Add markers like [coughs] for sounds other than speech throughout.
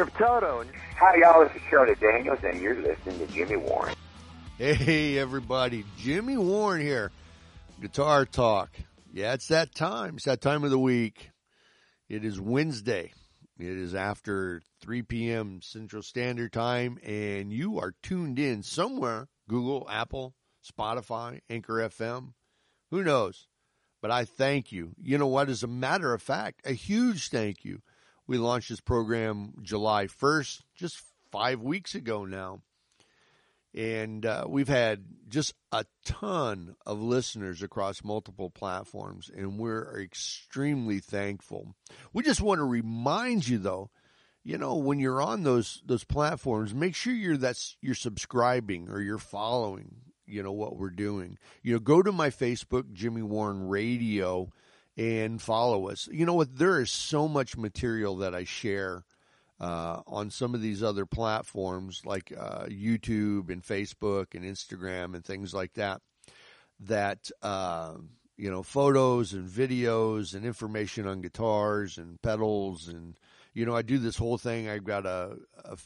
of Toto. Hi, y'all. This is Charlie Daniels, and you're listening to Jimmy Warren. Hey, everybody. Jimmy Warren here. Guitar Talk. Yeah, it's that time. It's that time of the week. It is Wednesday. It is after 3 p.m. Central Standard Time, and you are tuned in somewhere Google, Apple, Spotify, Anchor FM. Who knows? But I thank you. You know what? As a matter of fact, a huge thank you. We launched this program July 1st, just five weeks ago now. And uh, we've had just a ton of listeners across multiple platforms, and we're extremely thankful. We just want to remind you, though, you know, when you're on those those platforms, make sure you're that's you're subscribing or you're following, you know, what we're doing. You know, go to my Facebook, Jimmy Warren Radio, and follow us. You know what? There is so much material that I share uh, on some of these other platforms like uh, YouTube and Facebook and Instagram and things like that. That uh, you know, photos and videos and information on guitars and pedals and you know, I do this whole thing. I've got a, a,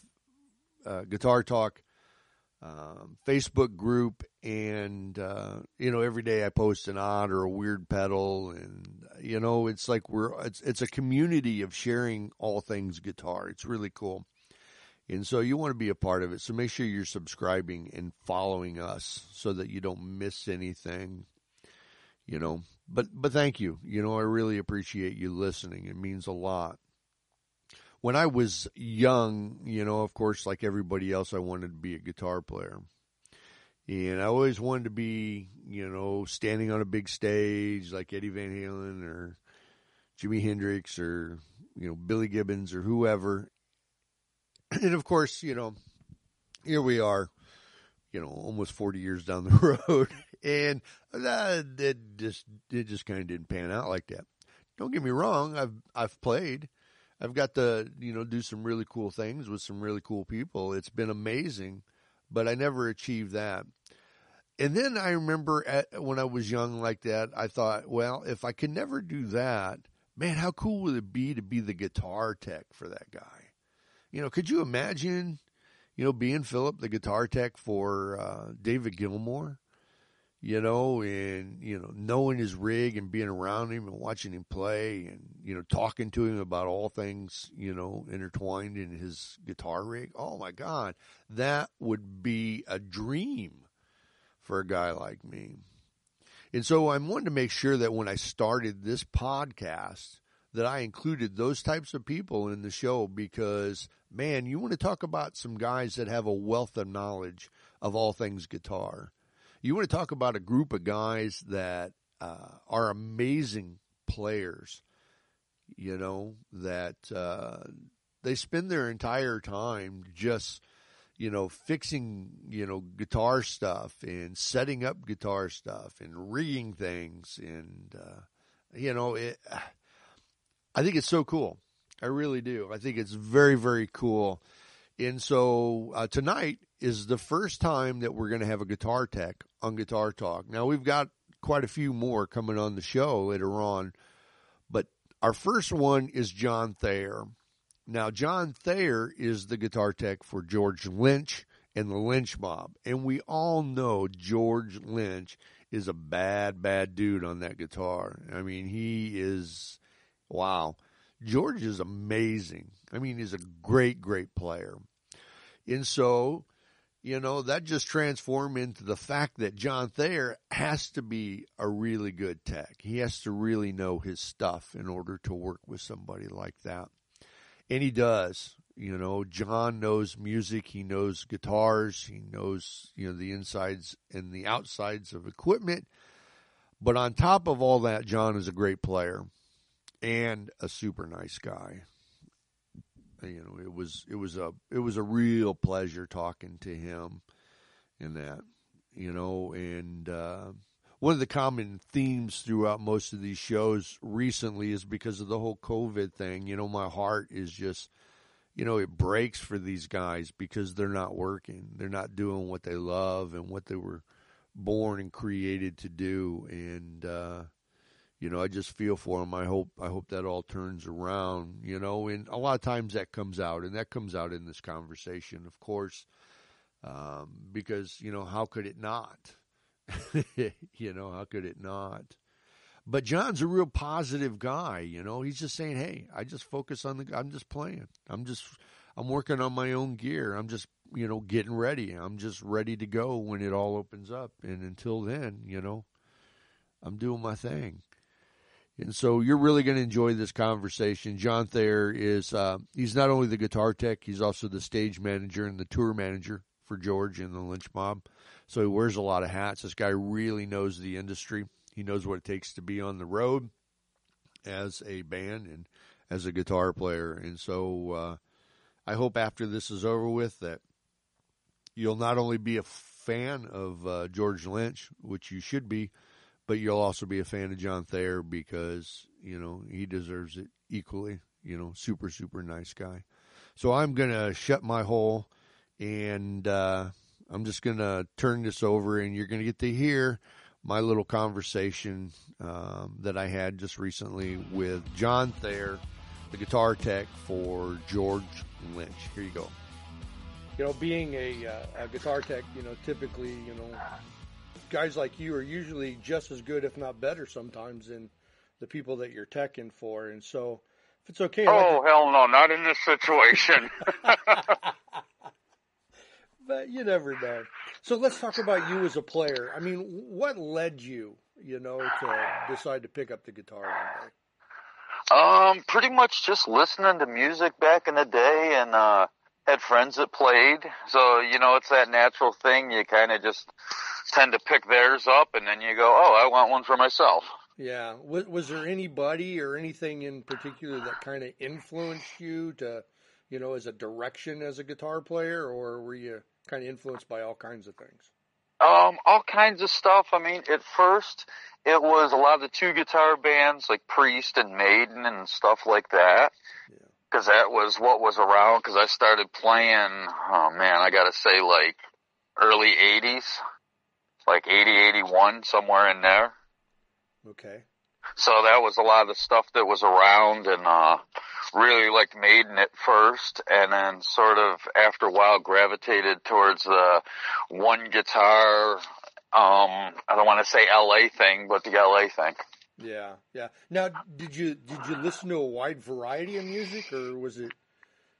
a guitar talk um, Facebook group, and uh, you know, every day I post an odd or a weird pedal, and you know, it's like we're it's it's a community of sharing all things guitar. It's really cool, and so you want to be a part of it. So make sure you're subscribing and following us so that you don't miss anything. You know, but but thank you. You know, I really appreciate you listening. It means a lot when I was young, you know, of course, like everybody else, I wanted to be a guitar player. And I always wanted to be, you know, standing on a big stage like Eddie Van Halen or Jimi Hendrix or, you know, Billy Gibbons or whoever. [clears throat] And of course, you know, here we are, you know, almost 40 years down the [laughs] road. And that, it just, it just kind of didn't pan out like that. Don't get me wrong. I've, I've played I've got to, you know, do some really cool things with some really cool people. It's been amazing, but I never achieved that. And then I remember at, when I was young like that, I thought, well, if I could never do that, man, how cool would it be to be the guitar tech for that guy? You know, could you imagine, you know, being Philip, the guitar tech for uh, David Gilmour? You know, and you know, knowing his rig and being around him and watching him play and you know, talking to him about all things, you know, intertwined in his guitar rig. Oh my god, that would be a dream for a guy like me. And so I wanted to make sure that when I started this podcast that I included those types of people in the show because man, you want to talk about some guys that have a wealth of knowledge of all things guitar you want to talk about a group of guys that uh, are amazing players, you know, that uh, they spend their entire time just, you know, fixing, you know, guitar stuff and setting up guitar stuff and rigging things. And, uh, you know, it, I think it's so cool. I really do. I think it's very, very cool. And so uh, tonight is the first time that we're going to have a guitar tech on Guitar Talk. Now we've got quite a few more coming on the show later on, but our first one is John Thayer. Now John Thayer is the guitar tech for George Lynch and the Lynch Mob, and we all know George Lynch is a bad, bad dude on that guitar. I mean, he is wow. George is amazing. I mean, he's a great, great player. And so you know, that just transformed into the fact that John Thayer has to be a really good tech. He has to really know his stuff in order to work with somebody like that. And he does. You know, John knows music, he knows guitars, he knows, you know, the insides and the outsides of equipment. But on top of all that, John is a great player and a super nice guy you know, it was it was a it was a real pleasure talking to him in that, you know, and uh, one of the common themes throughout most of these shows recently is because of the whole COVID thing. You know, my heart is just, you know, it breaks for these guys because they're not working, they're not doing what they love and what they were born and created to do, and uh, you know, I just feel for him. I hope I hope that all turns around, you know, and a lot of times that comes out and that comes out in this conversation, of course. Um, because, you know, how could it not? [laughs] you know, how could it not? But John's a real positive guy, you know. He's just saying, "Hey, I just focus on the I'm just playing. I'm just I'm working on my own gear. I'm just, you know, getting ready. I'm just ready to go when it all opens up. And until then, you know, I'm doing my thing." And so you're really going to enjoy this conversation. John Thayer is, uh, he's not only the guitar tech, he's also the stage manager and the tour manager for George and the Lynch Mob. So he wears a lot of hats. This guy really knows the industry. He knows what it takes to be on the road as a band and as a guitar player. And so, uh, I hope after this is over with that you'll not only be a fan of uh, George Lynch, which you should be, but you'll also be a fan of John Thayer because, you know, he deserves it equally. You know, super, super nice guy. So I'm to shut my hole and uh, I'm just to turn this over and you're to get to hear my little conversation um, that I had just recently with John Thayer, the guitar tech for George Lynch. Here you go. You know, being a, uh, a guitar tech, you know, typically, you know, guys like you are usually just as good, if not better, sometimes than the people that you're teching for. And so, if it's okay, oh to... hell no, not in this situation. [laughs] but you never know. So let's talk about you as a player. I mean, what led you, you know, to decide to pick up the guitar one day? Um, pretty much just listening to music back in the day and uh had friends that played. So, you know, it's that natural thing. You kind of just tend to pick theirs up and then you go, "Oh, I want one for myself." Yeah. Was, was there anybody or anything in particular that kind of influenced you to, you know, as a direction as a guitar player or were you kind of influenced by all kinds of things? Um, all kinds of stuff. I mean, at first it was a lot of the two guitar bands like Priest and Maiden and stuff like that. Cause that was what was around cause I started playing, oh man, I gotta say like early 80s, like 80, 81, somewhere in there. Okay. So that was a lot of the stuff that was around and, uh, really liked Maiden at first and then sort of after a while gravitated towards the one guitar, um, I don't want to say LA thing, but the LA thing. Yeah, yeah. Now, did you did you listen to a wide variety of music, or was it,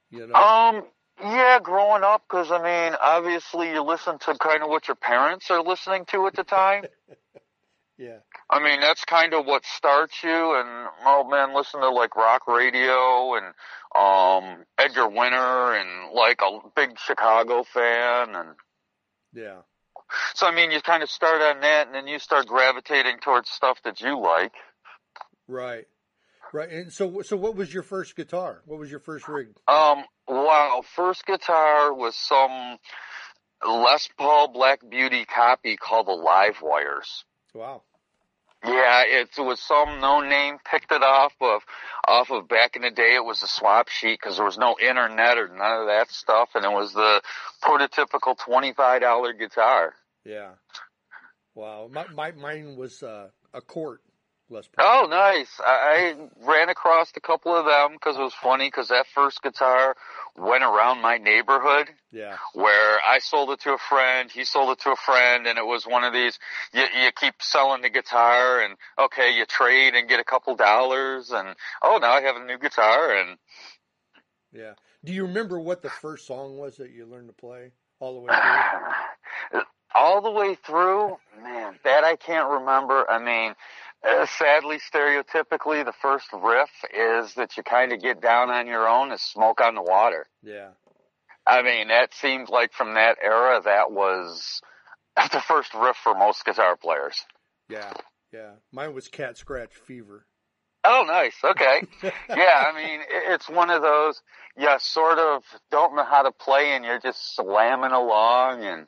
you know? Um, yeah, growing up, because I mean, obviously you listen to kind of what your parents are listening to at the time. [laughs] yeah. I mean, that's kind of what starts you, and oh man, listen to like rock radio and um Edgar Winter and like a big Chicago fan and. Yeah. So I mean, you kind of start on that, and then you start gravitating towards stuff that you like. Right, right. And so, so what was your first guitar? What was your first rig? Um, wow, first guitar was some Les Paul Black Beauty copy called the Live Wires. Wow. Yeah, it was some no name picked it off of off of back in the day. It was a swap sheet because there was no internet or none of that stuff, and it was the prototypical twenty five dollar guitar. Yeah. Wow. My, my mine was uh, a Cort Les Paul. Oh, nice. I, I ran across a couple of them because it was funny because that first guitar went around my neighborhood. Yeah. Where I sold it to a friend, he sold it to a friend, and it was one of these, you, you keep selling the guitar and okay, you trade and get a couple dollars and oh, now I have a new guitar and. Yeah. Do you remember what the first song was that you learned to play all the way [sighs] through? all the way through, man, that I can't remember. I mean, uh, sadly, stereotypically, the first riff is that you kind of get down on your own is smoke on the water. Yeah. I mean, that seemed like from that era, that was [laughs] the first riff for most guitar players. Yeah, yeah. Mine was Cat Scratch Fever. Oh, nice. Okay. [laughs] yeah, I mean, it's one of those, you sort of don't know how to play and you're just slamming along and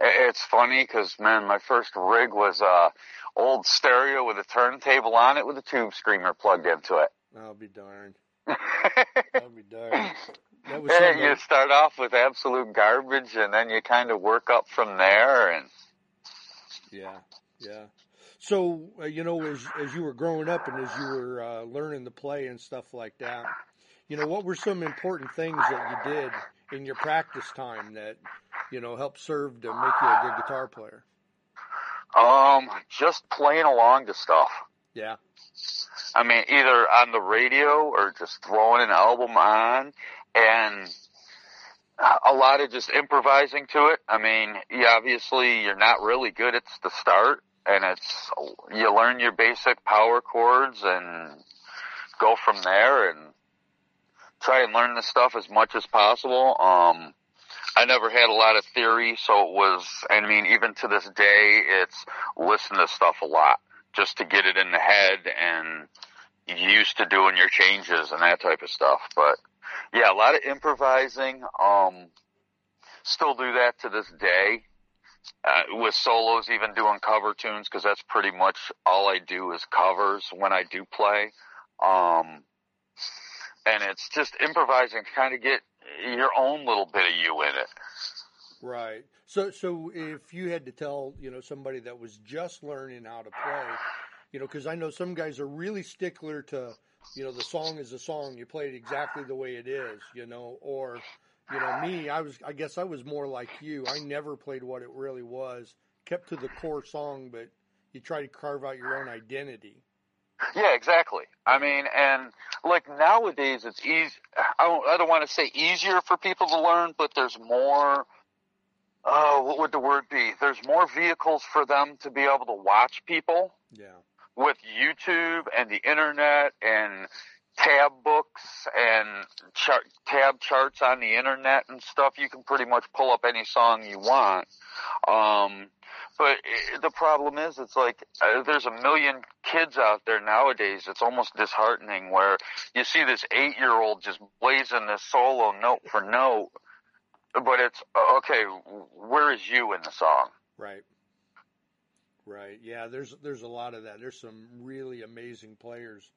it's funny because, man, my first rig was, a old stereo with a turntable on it with a tube screamer plugged into it. I'll be darned. [laughs] I'll be darned. That was and you start off with absolute garbage, and then you kind of work up from there. And yeah, yeah. So uh, you know, as as you were growing up and as you were uh, learning to play and stuff like that, you know, what were some important things that you did in your practice time that you know helped serve to make you a good guitar player? Um, just playing along to stuff. Yeah. I mean, either on the radio or just throwing an album on and a lot of just improvising to it. I mean, you obviously you're not really good at the start and it's, you learn your basic power chords and go from there and try and learn this stuff as much as possible. Um, I never had a lot of theory, so it was, I mean, even to this day, it's listen to stuff a lot just to get it in the head and used to doing your changes and that type of stuff. But yeah, a lot of improvising. Um, still do that to this day. Uh, with solos, even doing cover tunes, because that's pretty much all I do is covers when I do play. Um, and it's just improvising, to kind of get your own little bit of you in it. Right. So, so if you had to tell, you know, somebody that was just learning how to play, you know, because I know some guys are really stickler to, you know, the song is a song. You play it exactly the way it is, you know, or, you know, me, I was, I guess I was more like you. I never played what it really was, kept to the core song, but you try to carve out your own identity. Yeah, exactly. I mean, and like nowadays it's easy. I don't, I don't want to say easier for people to learn, but there's more, oh, what would the word be? There's more vehicles for them to be able to watch people. Yeah. With YouTube and the internet and tab books and chart, tab charts on the internet and stuff, you can pretty much pull up any song you want. Um, but the problem is, it's like uh, there's a million kids out there nowadays. It's almost disheartening where you see this eight-year-old just blazing this solo note for note, but it's okay. Where is you in the song? Right. Right. Yeah. There's there's a lot of that. There's some really amazing players.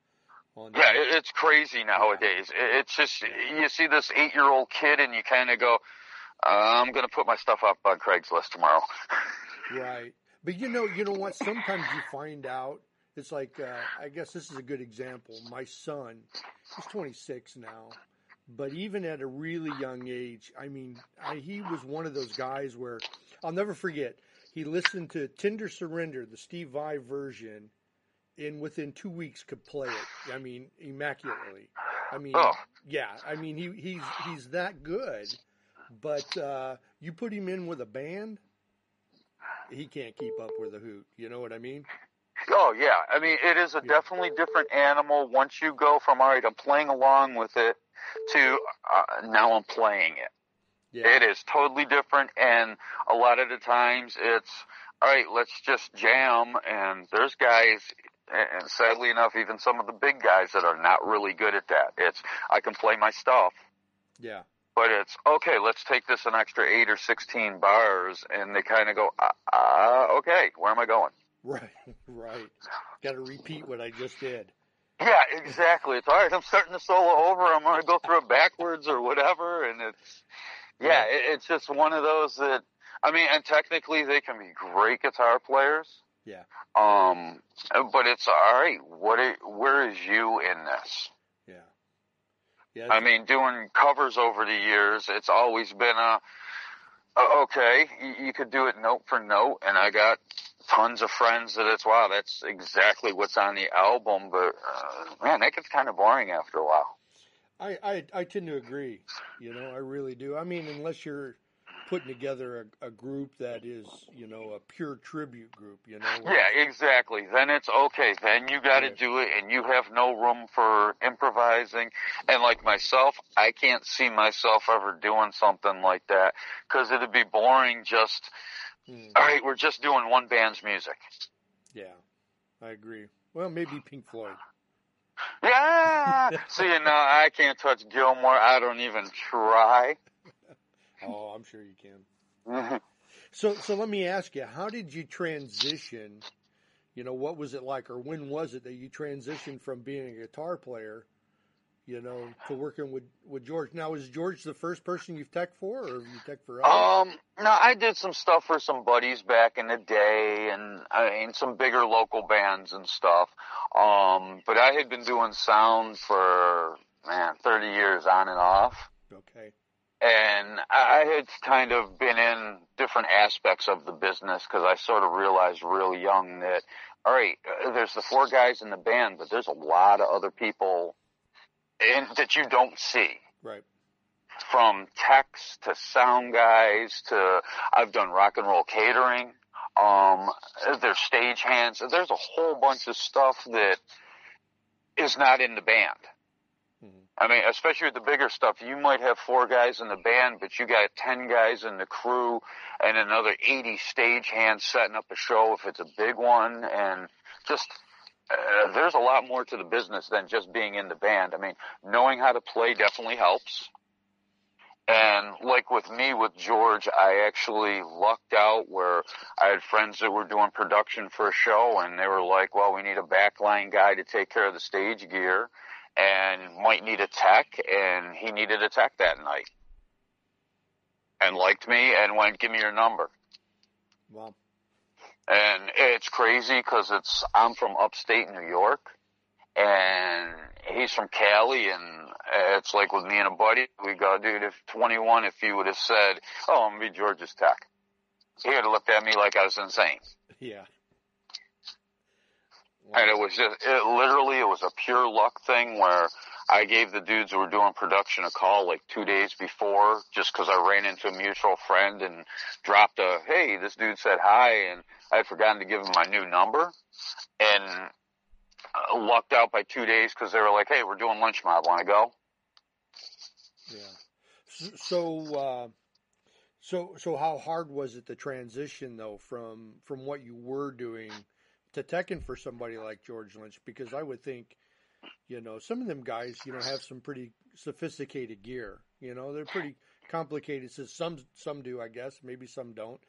On yeah, it's crazy nowadays. It's just you see this eight-year-old kid, and you kind of go, "I'm going to put my stuff up on Craigslist tomorrow." [laughs] right. But you know, you know what? Sometimes you find out. It's like uh, I guess this is a good example. My son, he's 26 now, but even at a really young age, I mean, I, he was one of those guys where I'll never forget. He listened to Tender Surrender, the Steve Vai version, and within two weeks could play it. I mean, immaculately. I mean, oh. yeah. I mean, he he's he's that good. But uh, you put him in with a band, he can't keep up with the hoot. You know what I mean? Oh yeah, I mean it is a yeah. definitely different animal once you go from all right, I'm playing along with it to uh, now I'm playing it. Yeah. It is totally different, and a lot of the times it's all right. Let's just jam, and there's guys and sadly enough, even some of the big guys that are not really good at that. It's I can play my stuff. Yeah. But it's okay. Let's take this an extra eight or sixteen bars, and they kind of go, ah, uh, okay, where am I going? [laughs] Right, right. Got to repeat what I just did. Yeah, exactly. It's all right. I'm starting the solo over. I'm going to go through it backwards or whatever, and it's yeah, it, it's just one of those that I mean, and technically they can be great guitar players. Yeah. Um, but it's all right. What? Where is you in this? Yeah. I mean, doing covers over the years, it's always been a okay. You, you could do it note for note, and I got tons of friends that it's wow, that's exactly what's on the album. But uh, man, that gets kind of boring after a while. I, I I tend to agree. You know, I really do. I mean, unless you're putting together a, a, group that is, you know, a pure tribute group, you know. Yeah, exactly. Then it's okay. Then you got to right. do it, and you have no room for improvising. And like myself, I can't see myself ever doing something like that because it'd be boring. Just hmm. all right, we're just doing one band's music. Yeah, I agree. Well, maybe Pink Floyd. Yeah. [laughs] See, now I can't touch Gilmour. I don't even try. Oh, I'm sure you can. so, so let me ask you, how did you transition? You know, what was it like, or when was it that you transitioned from being a guitar player you know, to working with with George. Now, is George the first person you've tech for, or have you tech for others? Um, no, I did some stuff for some buddies back in the day, and I mean some bigger local bands and stuff. Um, but I had been doing sound for man thirty years on and off. Okay. And I had kind of been in different aspects of the business because I sort of realized real young that, all right, uh, there's the four guys in the band, but there's a lot of other people in, that you don't see. Right. From techs to sound guys to I've done rock and roll catering. Um, there's stage hands. There's a whole bunch of stuff that is not in the band. I mean, especially with the bigger stuff, you might have four guys in the band, but you got 10 guys in the crew and another 80 stage hands setting up a show if it's a big one and just uh, there's a lot more to the business than just being in the band. I mean, knowing how to play definitely helps. And like with me, with George, I actually lucked out where I had friends that were doing production for a show and they were like, well, we need a backline guy to take care of the stage gear and might need a tech and he needed a tech that night and liked me and went, give me your number. Wow. And it's crazy because it's, I'm from upstate New York and he's from Cali and it's like with me and a buddy, we go, dude, if 21, if you would have said, oh, I'm going to be George's tech, he would have looked at me like I was insane. Yeah. And it was just, it literally, it was a pure luck thing where I gave the dudes who were doing production a call like two days before just because I ran into a mutual friend and dropped a, hey, this dude said hi and I had forgotten to give him my new number and uh, lucked out by two days because they were like, hey, we're doing Lynch Mob. Want to go? Yeah. So, uh, so, so how hard was it the transition though from, from what you were doing to teching for somebody like George Lynch? Because I would think, you know, some of them guys, you know, have some pretty sophisticated gear. You know, they're pretty complicated. So some some do, I guess. Maybe some don't.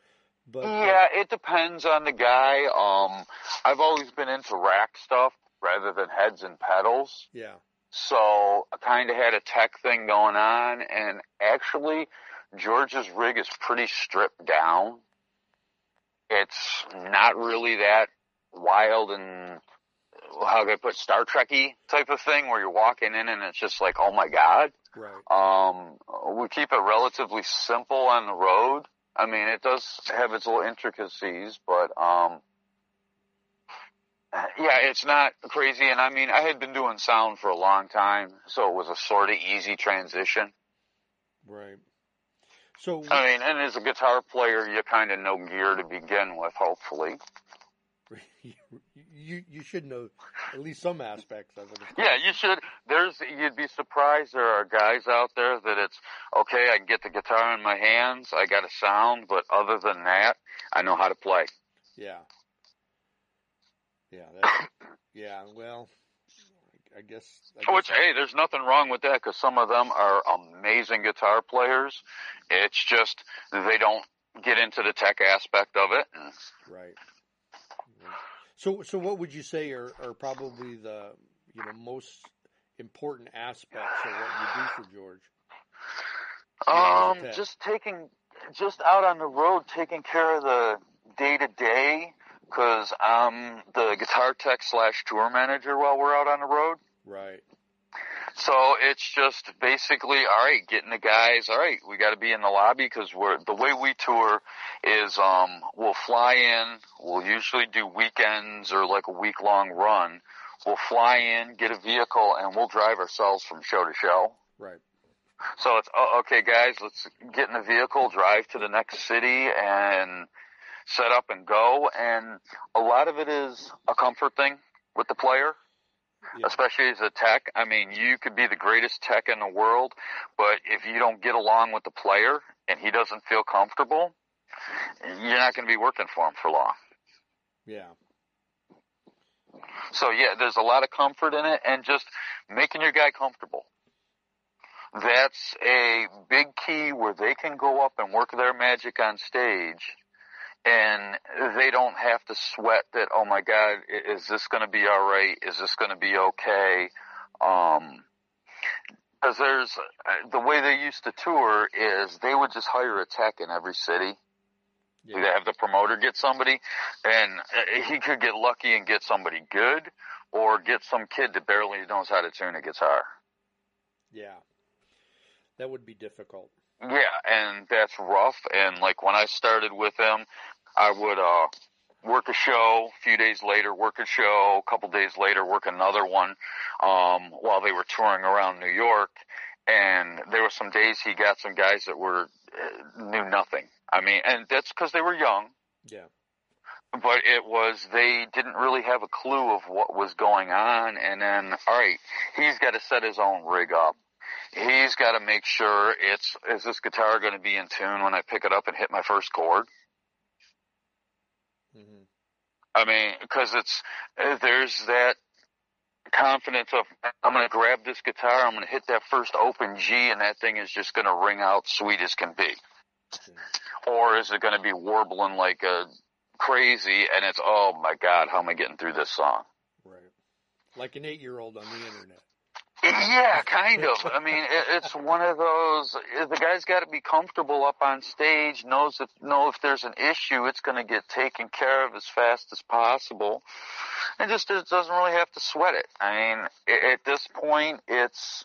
But uh, yeah, uh, it depends on the guy. Um, I've always been into rack stuff rather than heads and pedals. Yeah. So I kind of had a tech thing going on, and actually, George's rig is pretty stripped down. It's not really that wild and how can I put Star Trekky type of thing where you're walking in and it's just like, oh my god. Right. Um, we keep it relatively simple on the road. I mean, it does have its little intricacies, but um, yeah, it's not crazy. And I mean, I had been doing sound for a long time, so it was a sort of easy transition. Right. So I mean, and as a guitar player, you kind of know gear to begin with, hopefully. [laughs] you you should know at least some aspects of it. Yeah, you should. There's you'd be surprised. There are guys out there that it's okay. I can get the guitar in my hands. I got a sound, but other than that, I know how to play. Yeah. Yeah. [coughs] Yeah. Well, I guess. I guess Which hey, there's nothing wrong with that because some of them are amazing guitar players. It's just they don't get into the tech aspect of it. Right. So, so what would you say are, are probably the you know most important aspects of what you do for George? Um, just taking, just out on the road, taking care of the day to day, because I'm the guitar tech slash tour manager while we're out on the road. Right. So it's just basically, all right, getting the guys, all right, we got to be in the lobby because we're, the way we tour is, um, we'll fly in, we'll usually do weekends or like a week long run. We'll fly in, get a vehicle, and we'll drive ourselves from show to show. Right. So it's, oh, okay guys, let's get in the vehicle, drive to the next city and set up and go. And a lot of it is a comfort thing with the player yeah. especially as a tech. I mean, you could be the greatest tech in the world, but if you don't get along with the player and he doesn't feel comfortable, you're not going to be working for him for long. Yeah. So yeah, there's a lot of comfort in it and just making your guy comfortable. That's a big key where they can go up and work their magic on stage and they don't have to sweat that, oh my God, is this going to be all right? Is this going to be okay? Um, Because there's uh, the way they used to tour is they would just hire a tech in every city. Yeah. They have the promoter get somebody, and uh, he could get lucky and get somebody good, or get some kid that barely knows how to tune a guitar. Yeah. That would be difficult. Yeah, and that's rough. And like when I started with them, I would uh work a show, a few days later work a show, a couple days later work another one, um, while they were touring around New York. And there were some days he got some guys that were uh, knew nothing. I mean, and that's because they were young. Yeah. But it was they didn't really have a clue of what was going on. And then, all right, he's got to set his own rig up. He's got to make sure it's is this guitar going to be in tune when I pick it up and hit my first chord. Mm-hmm. I mean, because it's uh, there's that confidence of I'm going to grab this guitar, I'm going to hit that first open G, and that thing is just going to ring out sweet as can be. Or is it going to be warbling like a crazy, and it's oh my god, how am I getting through this song? Right. Like an eight year old on the internet. Yeah, kind of. I mean, it, it's one of those. Eh, the guy's got to be comfortable up on stage. Knows if know if there's an issue, it's going to get taken care of as fast as possible, and just it doesn't really have to sweat it. I mean, a- at this point, it's.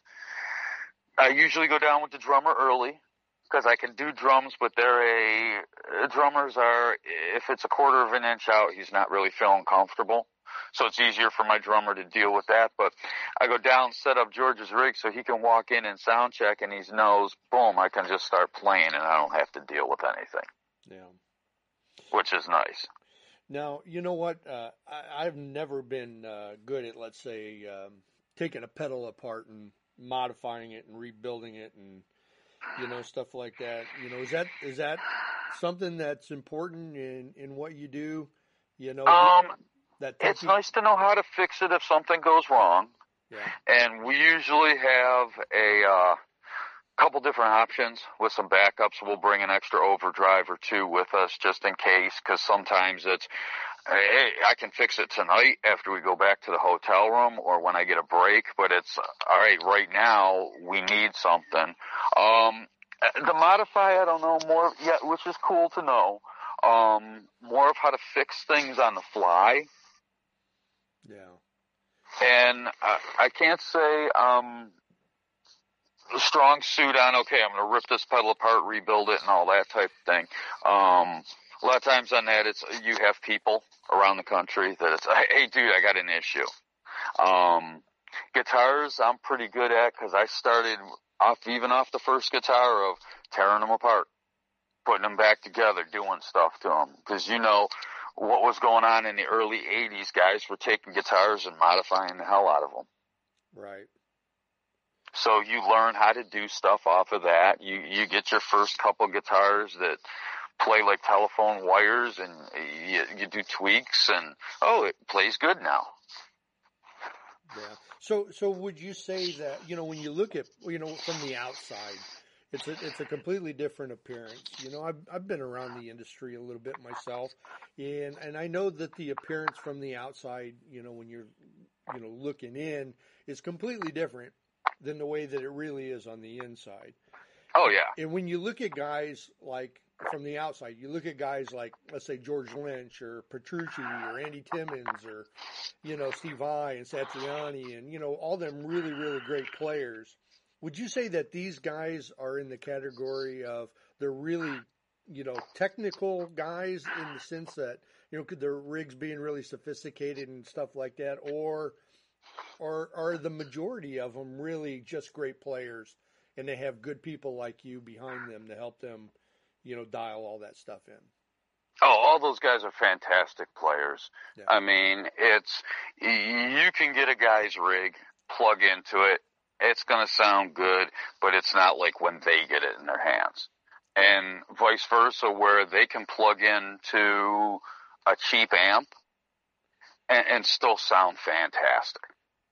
I usually go down with the drummer early because I can do drums, but they're a eh, drummers are if it's a quarter of an inch out, he's not really feeling comfortable. So it's easier for my drummer to deal with that. But I go down, set up George's rig so he can walk in and sound check and he knows, boom, I can just start playing and I don't have to deal with anything, Yeah. which is nice. Now, you know what? Uh, I, I've never been uh, good at, let's say, um, taking a pedal apart and modifying it and rebuilding it and you know stuff like that. You know, is that is that something that's important in in what you do? You know, Um, that it's nice to know how to fix it if something goes wrong. Yeah. And we usually have a uh, couple different options with some backups. We'll bring an extra overdrive or two with us just in case, because sometimes it's, hey, I can fix it tonight after we go back to the hotel room or when I get a break. But it's all right. Right now, we need something. Um, the modify, I don't know more yet, which is cool to know. Um, more of how to fix things on the fly Yeah. and I, I can't say um strong suit on. Okay, I'm going to rip this pedal apart, rebuild it, and all that type of thing. Um, a lot of times on that, it's you have people around the country that it's, hey, dude, I got an issue. Um, guitars, I'm pretty good at because I started off even off the first guitar of tearing them apart, putting them back together, doing stuff to them because you know what was going on in the early 80s, guys were taking guitars and modifying the hell out of them. Right. So you learn how to do stuff off of that. You you get your first couple guitars that play like telephone wires and you, you do tweaks and oh, it plays good now. Yeah. So, so would you say that you know when you look at you know from the outside, it's a it's a completely different appearance. You know, I've I've been around the industry a little bit myself, and and I know that the appearance from the outside, you know, when you're you know looking in, is completely different than the way that it really is on the inside. Oh yeah. And when you look at guys like from the outside, you look at guys like let's say George Lynch or Petrucci or Andy Timmons or you know Steve Vai and Satriani and you know all them really really great players. Would you say that these guys are in the category of they're really you know technical guys in the sense that you know their rigs being really sophisticated and stuff like that, or or are the majority of them really just great players and they have good people like you behind them to help them, you know, dial all that stuff in. Oh, all those guys are fantastic players. Yeah. I mean, it's you can get a guy's rig, plug into it. It's going to sound good, but it's not like when they get it in their hands. And vice versa, where they can plug into a cheap amp and, and still sound fantastic.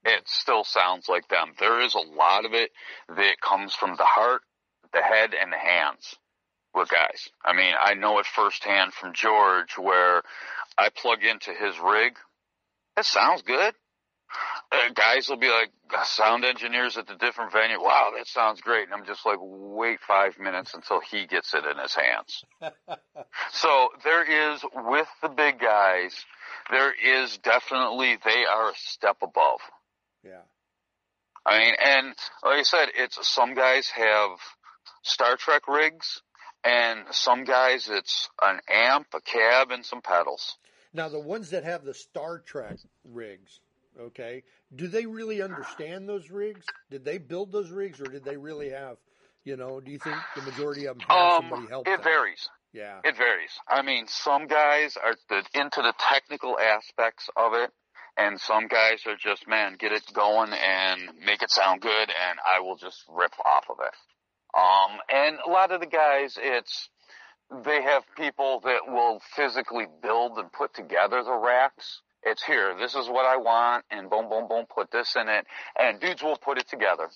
It still sounds like them. There is a lot of it that comes from the heart, the head, and the hands with guys. I mean, I know it firsthand from George where I plug into his rig. It sounds good. Uh, guys will be like sound engineers at the different venue. Wow, that sounds great. And I'm just like, wait five minutes until he gets it in his hands. [laughs] so there is with the big guys, there is definitely they are a step above. Yeah. I mean, and like I said, it's some guys have Star Trek rigs, and some guys it's an amp, a cab, and some pedals. Now the ones that have the Star Trek rigs, okay, do they really understand those rigs? Did they build those rigs, or did they really have, you know? Do you think the majority of them have Um, somebody help it them? varies. Yeah. It varies. I mean, some guys are the, into the technical aspects of it, and some guys are just, man, get it going and make it sound good, and I will just rip off of it. Um, and a lot of the guys, it's they have people that will physically build and put together the racks. It's here. This is what I want, and boom, boom, boom. Put this in it, and dudes will put it together.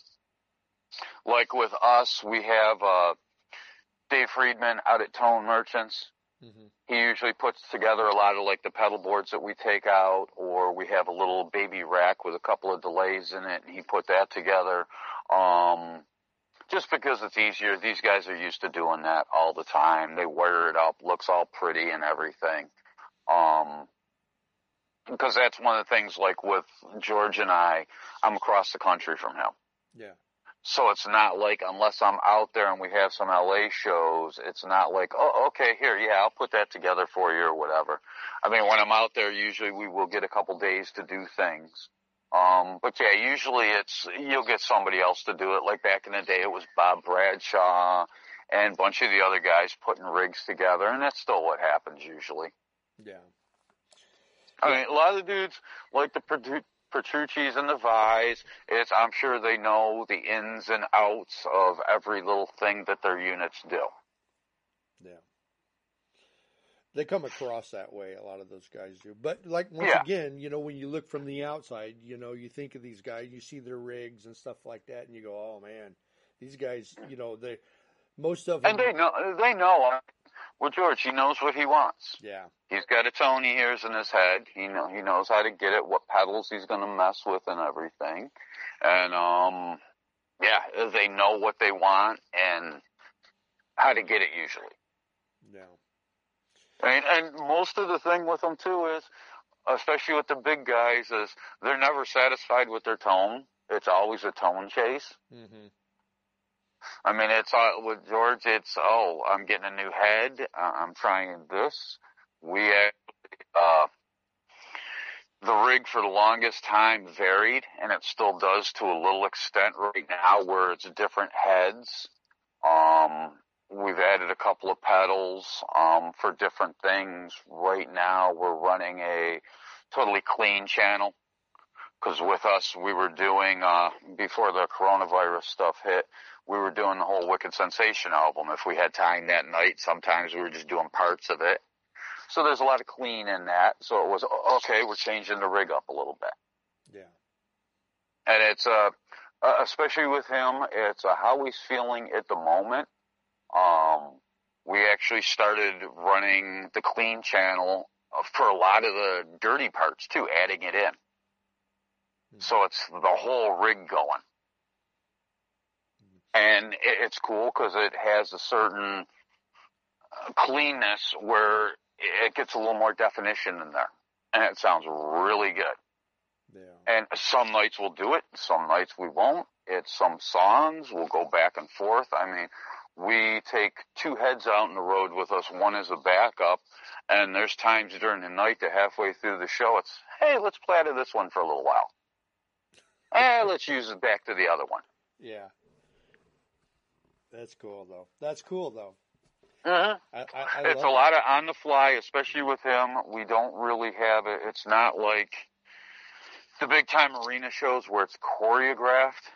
Like with us, we have uh, Dave Friedman out at Tone Merchants hmm he usually puts together a lot of like the pedal boards that we take out or we have a little baby rack with a couple of delays in it and he put that together um just because it's easier these guys are used to doing that all the time they wire it up looks all pretty and everything um because that's one of the things like with George and I I'm across the country from him Yeah. so it's not like unless I'm out there and we have some LA shows, it's not like, oh, okay, here, yeah, I'll put that together for you or whatever. I mean, when I'm out there, usually we will get a couple days to do things. Um, but yeah, usually it's, you'll get somebody else to do it. Like back in the day, it was Bob Bradshaw and a bunch of the other guys putting rigs together, and that's still what happens usually. Yeah. I mean, a lot of the dudes like the Petru- Petrucci's and the Vai's. It's I'm sure they know the ins and outs of every little thing that their units do. Yeah. They come across that way, a lot of those guys do. But like once Yeah. again, you know, when you look from the outside, you know, you think of these guys, you see their rigs and stuff like that, and you go, "Oh man, these guys, you know, they most of them, And they know they know. Well, George, he knows what he wants. yeah, He's got a tone he hears in his head. He know he knows how to get it, what pedals he's going to mess with, and everything. And um, yeah, they know what they want and how to get it usually. yeah, And, and most of the thing with them too is, especially with the big guys, is they're never satisfied with their tone. It's always a tone chase. hmm I mean, it's uh, with George. It's oh, I'm getting a new head. Uh, I'm trying this. We actually, uh, the rig for the longest time varied, and it still does to a little extent right now, where it's different heads. Um, we've added a couple of pedals um, for different things. Right now, we're running a totally clean channel because with us, we were doing uh, before the coronavirus stuff hit we were doing the whole Wicked Sensation album. If we had time that night, sometimes we were just doing parts of it. So there's a lot of clean in that. So it was okay. We're changing the rig up a little bit, yeah, and it's uh, uh especially with him, it's uh, how he's feeling at the moment. Um, we actually started running the clean channel uh, for a lot of the dirty parts too, adding it in. So it's the whole rig going. And it's cool because it has a certain uh, cleanness where it gets a little more definition in there. And it sounds really good. yeah, And some nights we'll do it, some nights we won't. It's some songs, we'll go back and forth. I mean, we take two heads out in the road with us. One is a backup, and there's times during the night to halfway through the show, it's, hey, let's play out of this one for a little while. [laughs] Eh, let's use it back to the other one. yeah. That's cool though. That's cool though. Uh-huh. I, I, I It's love a lot of on the fly, especially with him. We don't really have it. It's not like the big time arena shows where it's choreographed.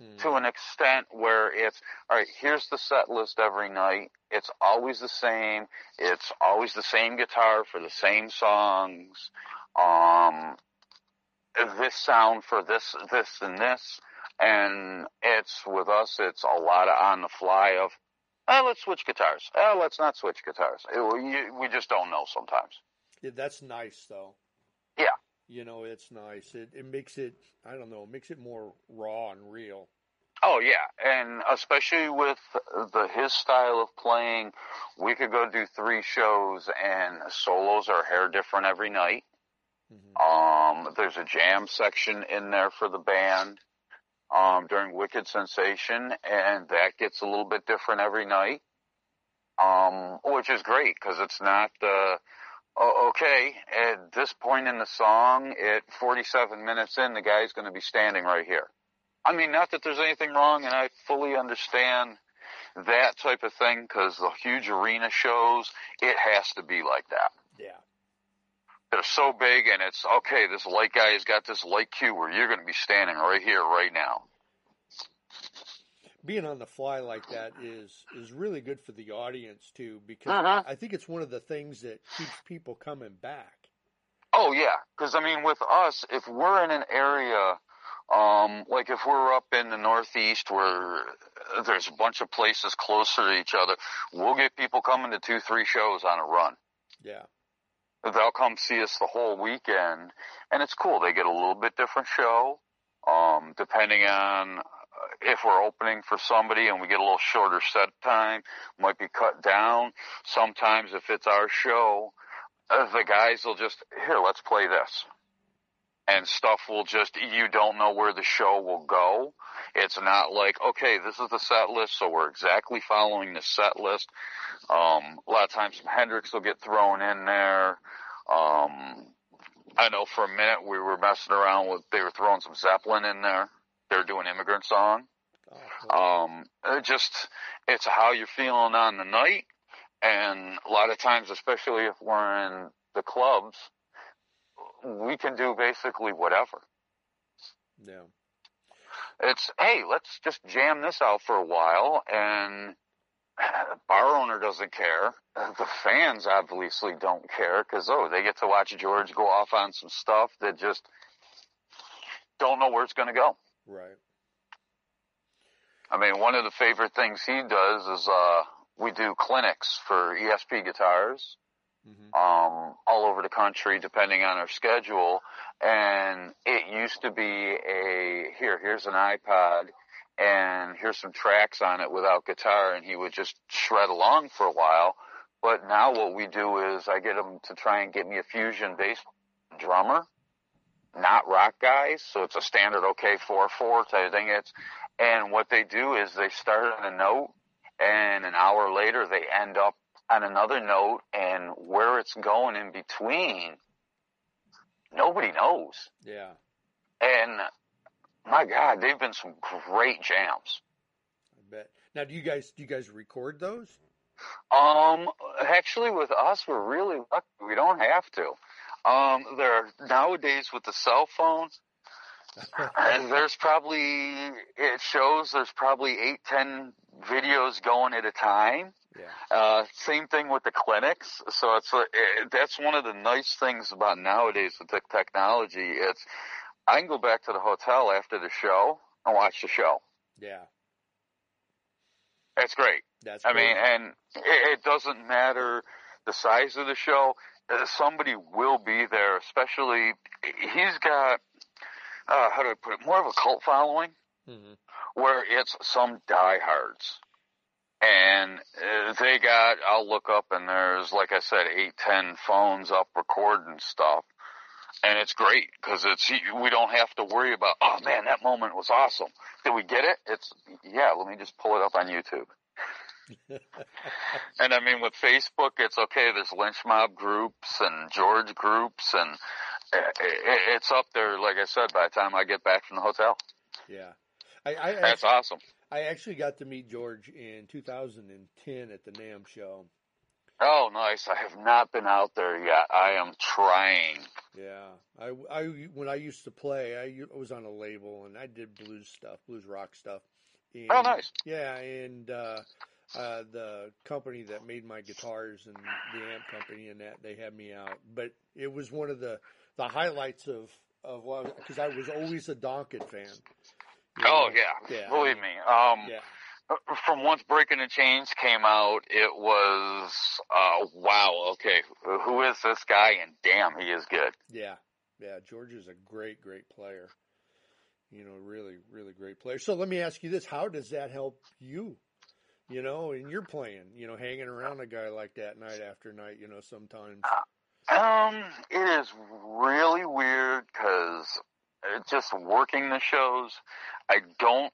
Mm. to an extent where it's all right here's the set list every night it's always the same it's always the same guitar for the same songs um this sound for this this and this and it's with us it's a lot of on the fly of oh let's switch guitars oh let's not switch guitars It- we, we just don't know sometimes Yeah, that's nice though. Yeah. you know, it's nice. It it makes it I don't know, makes it more raw and real. Oh yeah, and especially with the his style of playing, we could go do three shows and solos are hair different every night. Mm-hmm. Um, there's a jam section in there for the band um, during Wicked Sensation, and that gets a little bit different every night, um, which is great because it's not. Uh, okay, at this point in the song, at 47 minutes in, the guy's going to be standing right here. I mean, not that there's anything wrong, and I fully understand that type of thing because the huge arena shows, it has to be like that. Yeah. They're so big, and it's okay. This light guy has got this light cue where you're going to be standing right here, right now. Being on the fly like that is is really good for the audience too, because uh-huh. I think it's one of the things that keeps people coming back. Oh yeah, because I mean, with us, if we're in an area um, like if we're up in the Northeast where there's a bunch of places closer to each other, we'll get people coming to two, three shows on a run. Yeah. They'll come see us the whole weekend and it's cool. They get a little bit different show. Um, depending on uh, if we're opening for somebody and we get a little shorter set time, might be cut down. Sometimes if it's our show, uh, the guys will just, here, let's play this and stuff will just you don't know where the show will go. It's not like okay, this is the set list, so we're exactly following the set list. Um, a lot of times, some Hendrix will get thrown in there. Um, I know for a minute we were messing around with they were throwing some Zeppelin in there. They're doing immigrant song. Oh, um, it just it's how you're feeling on the night, and a lot of times, especially if we're in the clubs we can do basically whatever. Yeah. It's, hey, let's just jam this out for a while and [sighs] bar owner doesn't care. [laughs] The fans obviously don't care because, oh, they get to watch George go off on some stuff that just don't know where it's going to go. Right. I mean, one of the favorite things he does is, uh, we do clinics for ESP guitars mm-hmm. um, all over the country, depending on our schedule. And it used to be a here, here's an iPod, and here's some tracks on it without guitar, and he would just shred along for a while. But now what we do is I get him to try and get me a fusion bass drummer, not rock guys. So it's a standard OK four four type thing. It's and what they do is they start on a note, and an hour later they end up on another note and where it's going in between, nobody knows. Yeah. And my God, they've been some great jams. I bet. Now, do you guys do you guys record those? Um, actually, with us, we're really lucky. We don't have to. Um, there nowadays with the cell phone, [laughs] and there's probably it shows there's probably eight, ten videos going at a time. Yeah. Uh, same thing with the clinics. So it's it, that's one of the nice things about nowadays with the technology. It's I can go back to the hotel after the show and watch the show. Yeah. That's great. That's. I great. mean, and it, it doesn't matter the size of the show. Uh, somebody will be there. Especially, he's got uh, how do I put it? More of a cult following, mm-hmm. where it's some diehards and uh, they got I'll look up and there's like I said eight ten phones up recording stuff. And it's great because it's we don't have to worry about oh man that moment was awesome. Did we get it? It's yeah let me just pull it up on YouTube. [laughs] And I mean with Facebook it's okay there's lynch mob groups and George groups and it's up there like I said by the time I get back from the hotel. Yeah. I, I that's awesome I actually got to meet George in 2010 at the NAMM show. Oh, nice. I have not been out there yet. I am trying. Yeah. I, I, when I used to play, I was on a label and I did blues stuff, blues rock stuff. And, oh, nice. Yeah. And, uh, uh, the company that made my guitars and the amp company and that they had me out, but it was one of the, the highlights of, of what, cause I was always a Dokken fan. Oh yeah. yeah. believe me. Um, yeah. From once Breaking the Chains came out, it was uh, wow. Okay, who is this guy? And damn, he is good. Yeah, yeah. George is a great, great player. You know, really, really great player. So let me ask you this: How does that help you? You know, and you're playing. You know, hanging around a guy like that night after night. You know, sometimes. Um, it is really weird because just working the shows, I don't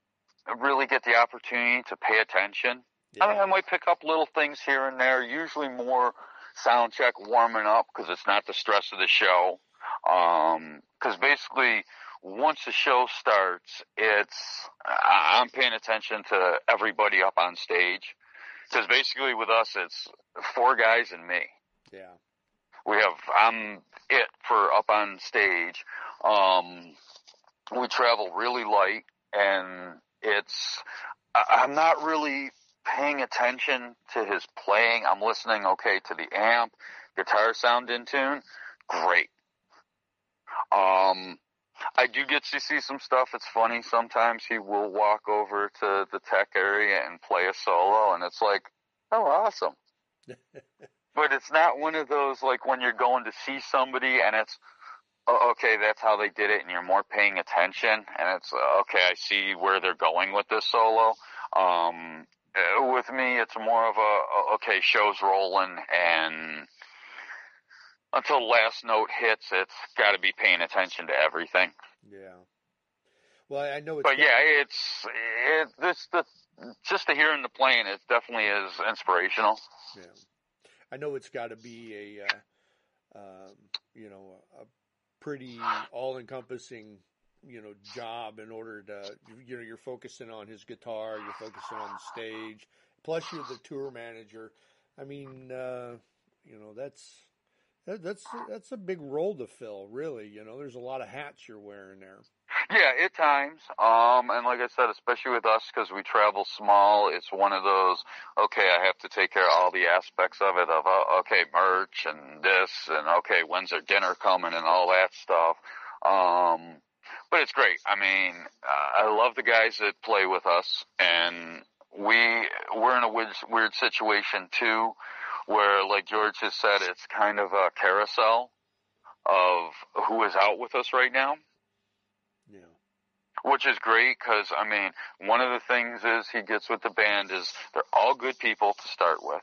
really get the opportunity to pay attention. Yeah. I mean, I might pick up little things here and there, usually more sound check warming up because it's not the stress of the show. Um, cause basically once the show starts, it's, I'm paying attention to everybody up on stage. Cause basically with us, it's four guys and me. Yeah. We have, I'm it for up on stage. Um, we travel really light and it's, I- I'm not really paying attention to his playing. I'm listening, okay, to the amp, guitar sound in tune. Great. Um, I do get to see some stuff. It's funny. Sometimes he will walk over to the tech area and play a solo and it's like, oh, awesome. [laughs] but it's not one of those like when you're going to see somebody and it's, oh, okay, that's how they did it and you're more paying attention and it's, uh, okay, I see where they're going with this solo. Um, uh, with me, it's more of a, a okay, show's rolling and until last note hits, it's got to be paying attention to everything. Yeah. Well, I know it's. But yeah, it's it, this the just to hearing the playing, it definitely is inspirational. Yeah. I know it's got to be a, uh, um, you know, a pretty all-encompassing, you know, job in order to, you know, you're focusing on his guitar, you're focusing on the stage, plus you're the tour manager. I mean, uh, you know, that's that, that's that's a big role to fill, really. You know, there's a lot of hats you're wearing there. Yeah, at times. Um, and like I said, especially with us because we travel small, it's one of those. Okay, I have to take care of all the aspects of it. Of uh, okay, merch and this, and okay, when's their dinner coming, and all that stuff. Um, but it's great. I mean, uh, I love the guys that play with us, and we we're in a weird, weird situation too, where like George has said, it's kind of a carousel of who is out with us right now. Which is great because I mean, one of the things is he gets with the band is they're all good people to start with.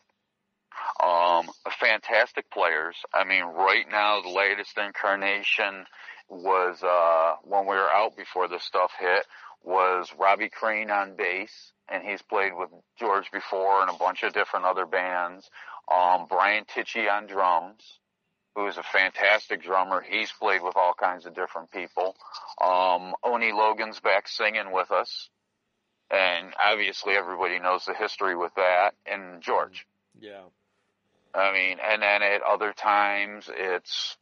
Um, fantastic players. I mean, right now the latest incarnation was uh, when we were out before this stuff hit was Robbie Crane on bass, and he's played with George before and a bunch of different other bands. Um, Brian Tichy on drums, who is a fantastic drummer. He's played with all kinds of different people. Um, Oni Logan's back singing with us. And obviously everybody knows the history with that. And George. Yeah. I mean, and then at other times it's,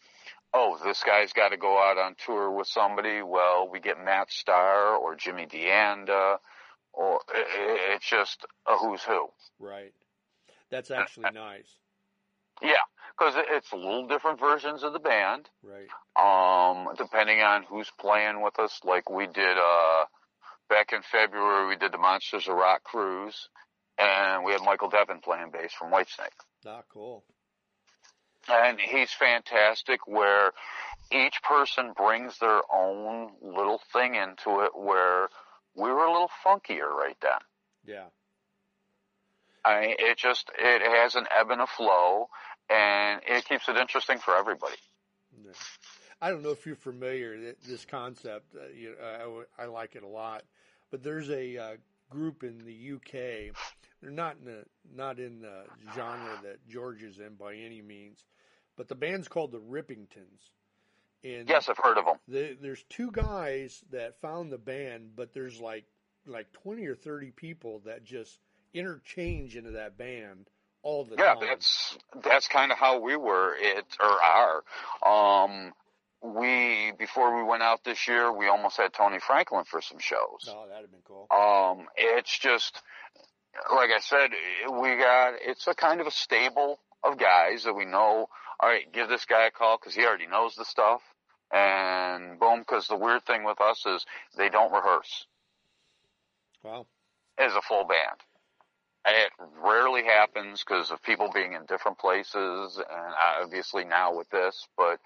oh, this guy's got to go out on tour with somebody. Well, we get Matt Starr or Jimmy D'Anda or it's just a who's who. Right. That's actually [laughs] nice. Yeah. Cause it's a little different versions of the band. Right. um, depending on who's playing with us. Like we did, uh, back in February, we did the Monsters of Rock cruise, and we had Michael Devin playing bass from Whitesnake. Ah, cool. And he's fantastic where each person brings their own little thing into it where we were a little funkier right then. Yeah. I mean, it just, it has an ebb and a flow and it keeps it interesting for everybody. Yeah. I don't know if you're familiar th- this concept. Uh, you, uh, I, I like it a lot, but there's a uh, group in the UK. They're not in the not in the genre that George is in by any means, but the band's called the Rippingtons. And Yes, I've heard of them. the, there's two guys that found the band, but there's like like 20 or 30 people that just interchange into that band all the Yeah, time. that's that's kind of how we were it or are. Um, we before we went out this year, we almost had Tony Franklin for some shows. oh, that'd have been cool. Um, it's just like I said, we got it's a kind of a stable of guys that we know. All right, give this guy a call because he already knows the stuff, and boom. Because the weird thing with us is they don't rehearse Wow. as a full band. It rarely happens because of people being in different places, and obviously now with this. But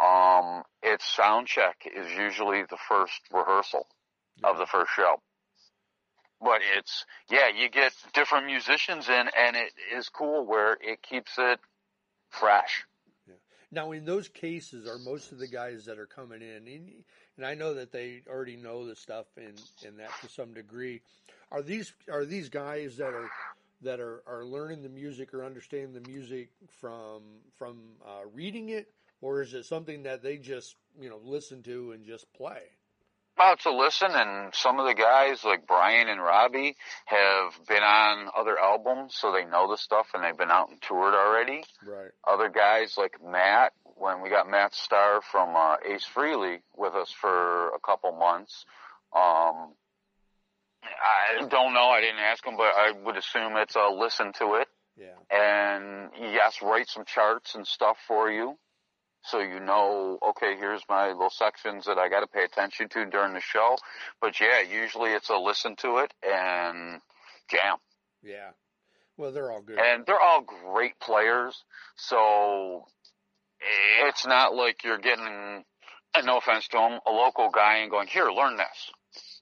Um, it's sound check is usually the first rehearsal of the first show. But it's, yeah, you get different musicians in and it is cool where it keeps it fresh. Yeah. Now, in those cases, are most of the guys that are coming in, and I know that they already know the stuff and and that to some degree, are these are these guys that are that are, are learning the music or understanding the music from from uh, reading it, or is it something that they just you know listen to and just play? Well, to listen, and some of the guys like Brian and Robbie have been on other albums, so they know the stuff, and they've been out and toured already. Right. Other guys like Matt, when we got Matt Starr from uh, Ace Frehley with us for a couple months, um, I don't know. I didn't ask him, but I would assume it's a listen to it. Yeah. And yes, write some charts and stuff for you so you know, okay, here's my little sections that I got to pay attention to during the show. But yeah, usually it's a listen to it and jam. Yeah. Well, they're all good. And they're all great players. So it's not like you're getting, and no offense to them, a local guy and going, here, learn this.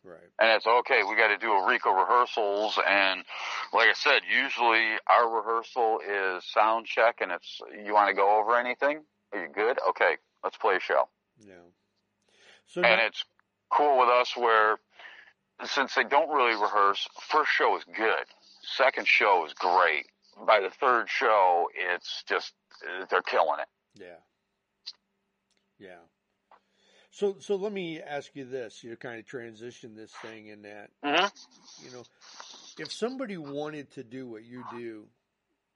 Right. And it's okay, we got to do a RICO rehearsals. And like I said, usually our rehearsal is sound check and it's, you want to go over anything? Are you good? Okay, let's play a show. Yeah. So and now, it's cool with us where since they don't really rehearse, first show is good. Second show is great. By the third show, it's just they're killing it. yeah. Yeah. So so let me ask you this, you know, kind of transition this thing in that, Mm-hmm. you know, if somebody wanted to do what you do,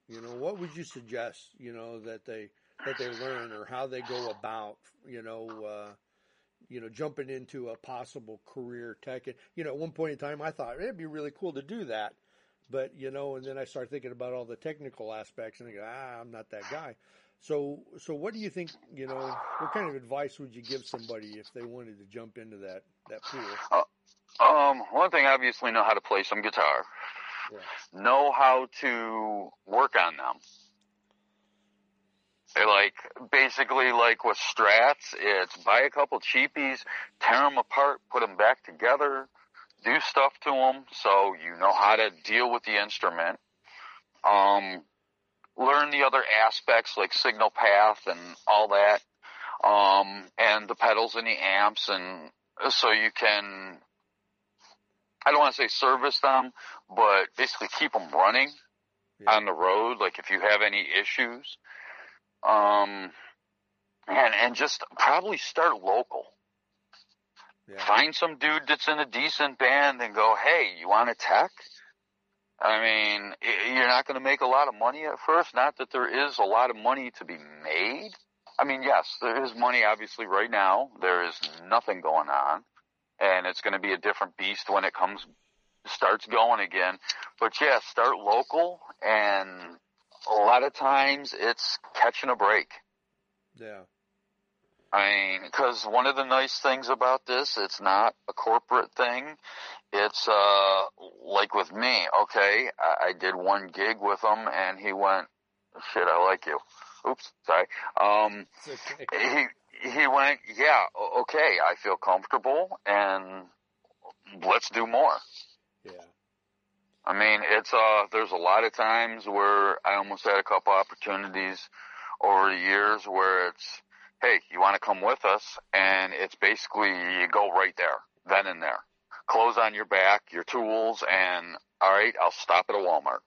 you know, what would you suggest, you know, that they that they learn or how they go about, you know, uh, you know, jumping into a possible career tech. And, you know, at one point in time, I thought it'd be really cool to do that, but you know, and then I started thinking about all the technical aspects, and I go, ah, I'm not that guy. So, so what do you think? You know, what kind of advice would you give somebody if they wanted to jump into that that pool? Um, one thing, obviously, know how to play some guitar. Yeah. Know how to work on them. They like basically like with strats, it's buy a couple cheapies, tear them apart, put them back together, do stuff to them so you know how to deal with the instrument. Um, learn the other aspects like signal path and all that, um, and the pedals and the amps, and so you can. I don't want to say service them, but basically keep them running Yeah. on the road. Like if you have any issues, um, and and just probably start local. Yeah. Find some dude that's in a decent band and go, hey, you want a tech? I mean, you're not going to make a lot of money at first. Not that there is a lot of money to be made. I mean, yes, there is money obviously right now. There is nothing going on, and it's going to be a different beast when it comes starts going again. But yeah, start local, and a lot of times it's catching a break. Yeah. I mean, because one of the nice things about this, it's not a corporate thing. It's uh like with me. Okay, I, I did one gig with him, and he went, "Shit, I like you." Oops, sorry. Um, okay. he he went, "Yeah, okay, I feel comfortable, and let's do more." Yeah. I mean, it's uh, there's a lot of times where I almost had a couple opportunities over the years where it's, hey, you want to come with us, and it's basically you go right there, then and there, clothes on your back, your tools, and all right, I'll stop at a Walmart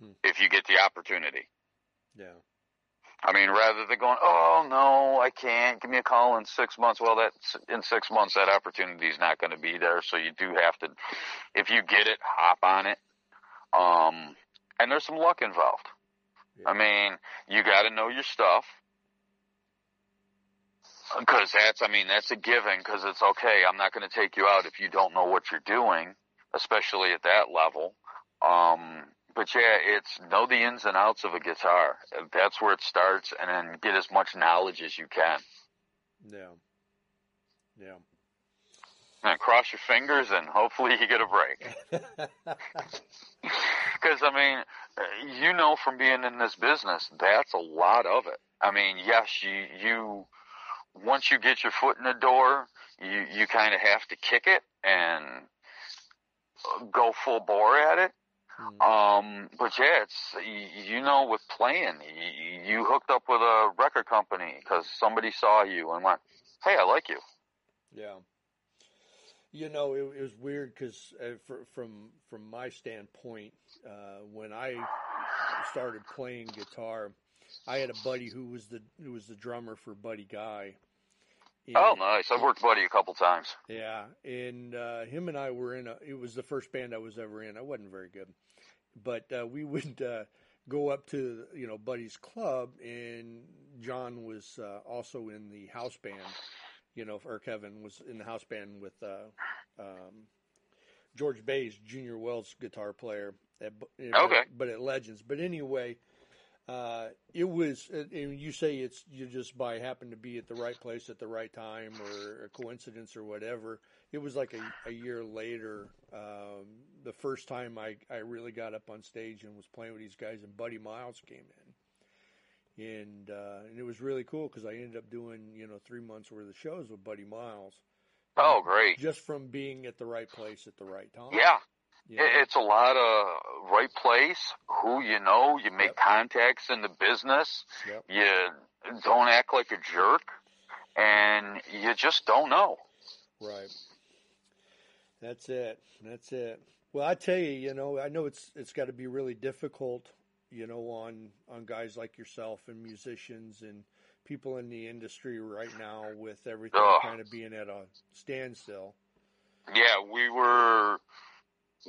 Hmm. if you get the opportunity. Yeah. I mean, rather than going, oh no, I can't. Give me a call in six months. Well, that's in six months that opportunity is not going to be there. So you do have to, if you get it, hop on it. Um, and there's some luck involved. Yeah. I mean, you got to know your stuff. Because that's, I mean, that's a given. Because it's okay. I'm not going to take you out if you don't know what you're doing, especially at that level. Um, but yeah, it's know the ins and outs of a guitar. That's where it starts, and then get as much knowledge as you can. Yeah. Yeah. And cross your fingers, and hopefully you get a break. [laughs] [laughs] Because I mean, you know from being in this business, that's a lot of it. I mean, yes, you you once you get your foot in the door, you you kind of have to kick it and go full bore at it. Mm. Um, but yeah, it's you, you know with playing, you, you hooked up with a record company because somebody saw you and went, "Hey, I like you." Yeah. You know, it, it was weird because uh, from from my standpoint, uh, when I started playing guitar, I had a buddy who was the who was the drummer for Buddy Guy. And, Oh, nice. I've worked Buddy a couple times. Yeah, and uh, him and I were in a. It was the first band I was ever in. I wasn't very good, but uh, we [laughs] would uh, go up to you know Buddy's club, and John was uh, also in the house band. You know, or Kevin was in the house band with uh, um, George Baze, Junior Wells guitar player. At, Okay. but at Legends. But anyway, uh, it was. uh, And you say it's you just by happen to be at the right place at the right time, or a coincidence, or whatever. It was like a, a year later. Um, the first time I I really got up on stage and was playing with these guys, and Buddy Miles came in, and uh, and it was really cool because I ended up doing you know three months worth of shows with Buddy Miles. Oh, great. Just from being at the right place at the right time. Yeah, It- it's a lot of right place, who you know, you make Yep. contacts in the business, Yep. you don't act like a jerk, and you just don't know. Right. That's it. That's it. Well, I tell you, you know, I know it's it's got to be really difficult, you know, on on guys like yourself and musicians and people in the industry right now with everything Ugh. kind of being at a standstill. Yeah, we were,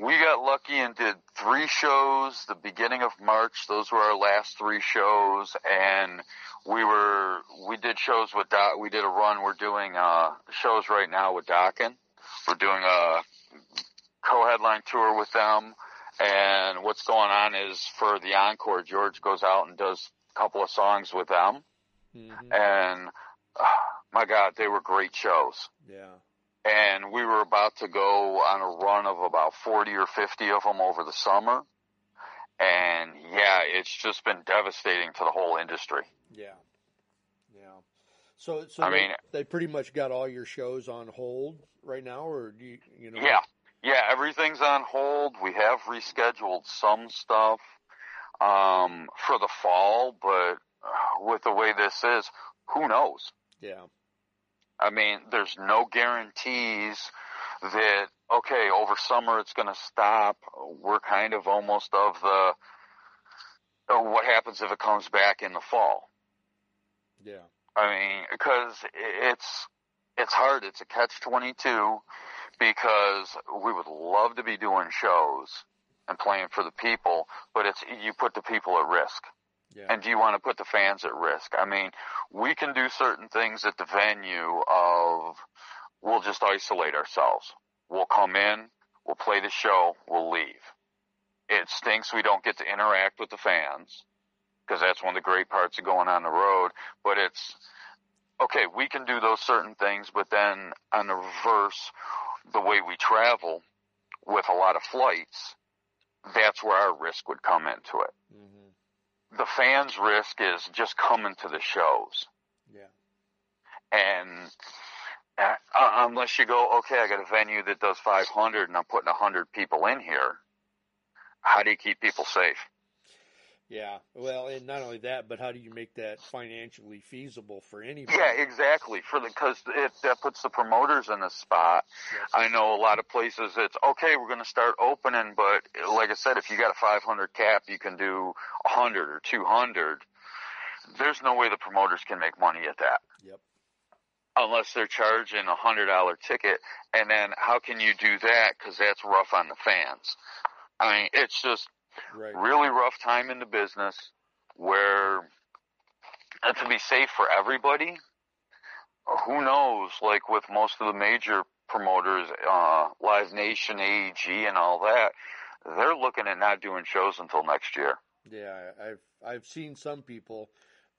we got lucky and did three shows the beginning of March. Those were our last three shows and we were, we did shows with Doc, we did a run. We're doing, uh, shows right now with Dokken. We're doing a co-headline tour with them. And what's going on is for the encore, George goes out and does a couple of songs with them. hmm And, uh, my God, they were great shows Yeah. And we were about to go on a run of about 40 or 50 of them over the summer. And yeah, it's just been devastating to the whole industry. Yeah. Yeah. So, so I they, mean- they pretty much got all your shows on hold right now, or do you, you know? Yeah. Yeah, everything's on hold. We have rescheduled some stuff, um, for the fall, but with the way this is, who knows? Yeah. I mean, there's no guarantees that, okay, over summer it's going to stop. We're kind of almost of the, what happens if it comes back in the fall? Yeah. I mean, because it's, it's hard. It's a catch 22 because we would love to be doing shows and playing for the people, but it's, you put the people at risk. Yeah. And do you want to put the fans at risk? I mean, we can do certain things at the venue of we'll just isolate ourselves. We'll come in, we'll play the show, we'll leave. It stinks we don't get to interact with the fans because that's one of the great parts of going on the road, but it's okay, we can do those certain things, but then on the reverse, the way we travel with a lot of flights, that's where our risk would come into it hmm the fans' risk is just coming to the shows. Yeah. And uh, unless you go, okay, I got a venue that does 500 and I'm putting 100 people in here, how do you keep people safe? Yeah. Well, and not only that, but how do you make that financially feasible for anybody? Yeah, exactly. For the because it that puts the promoters in a spot. Yes. I know a lot of places it's okay. We're going to start opening, but like I said, if you got a 500 cap, you can do 100 or 200. There's no way the promoters can make money at that. Yep. unless they're charging a hundred dollar ticket. And then how can you do that? Cause that's rough on the fans. I mean, it's just Right. really rough time in the business where and to be safe for everybody, who knows, like with most of the major promoters, uh, Live Nation, AEG and all that, they're looking at not doing shows until next year. Yeah, I've I've seen some people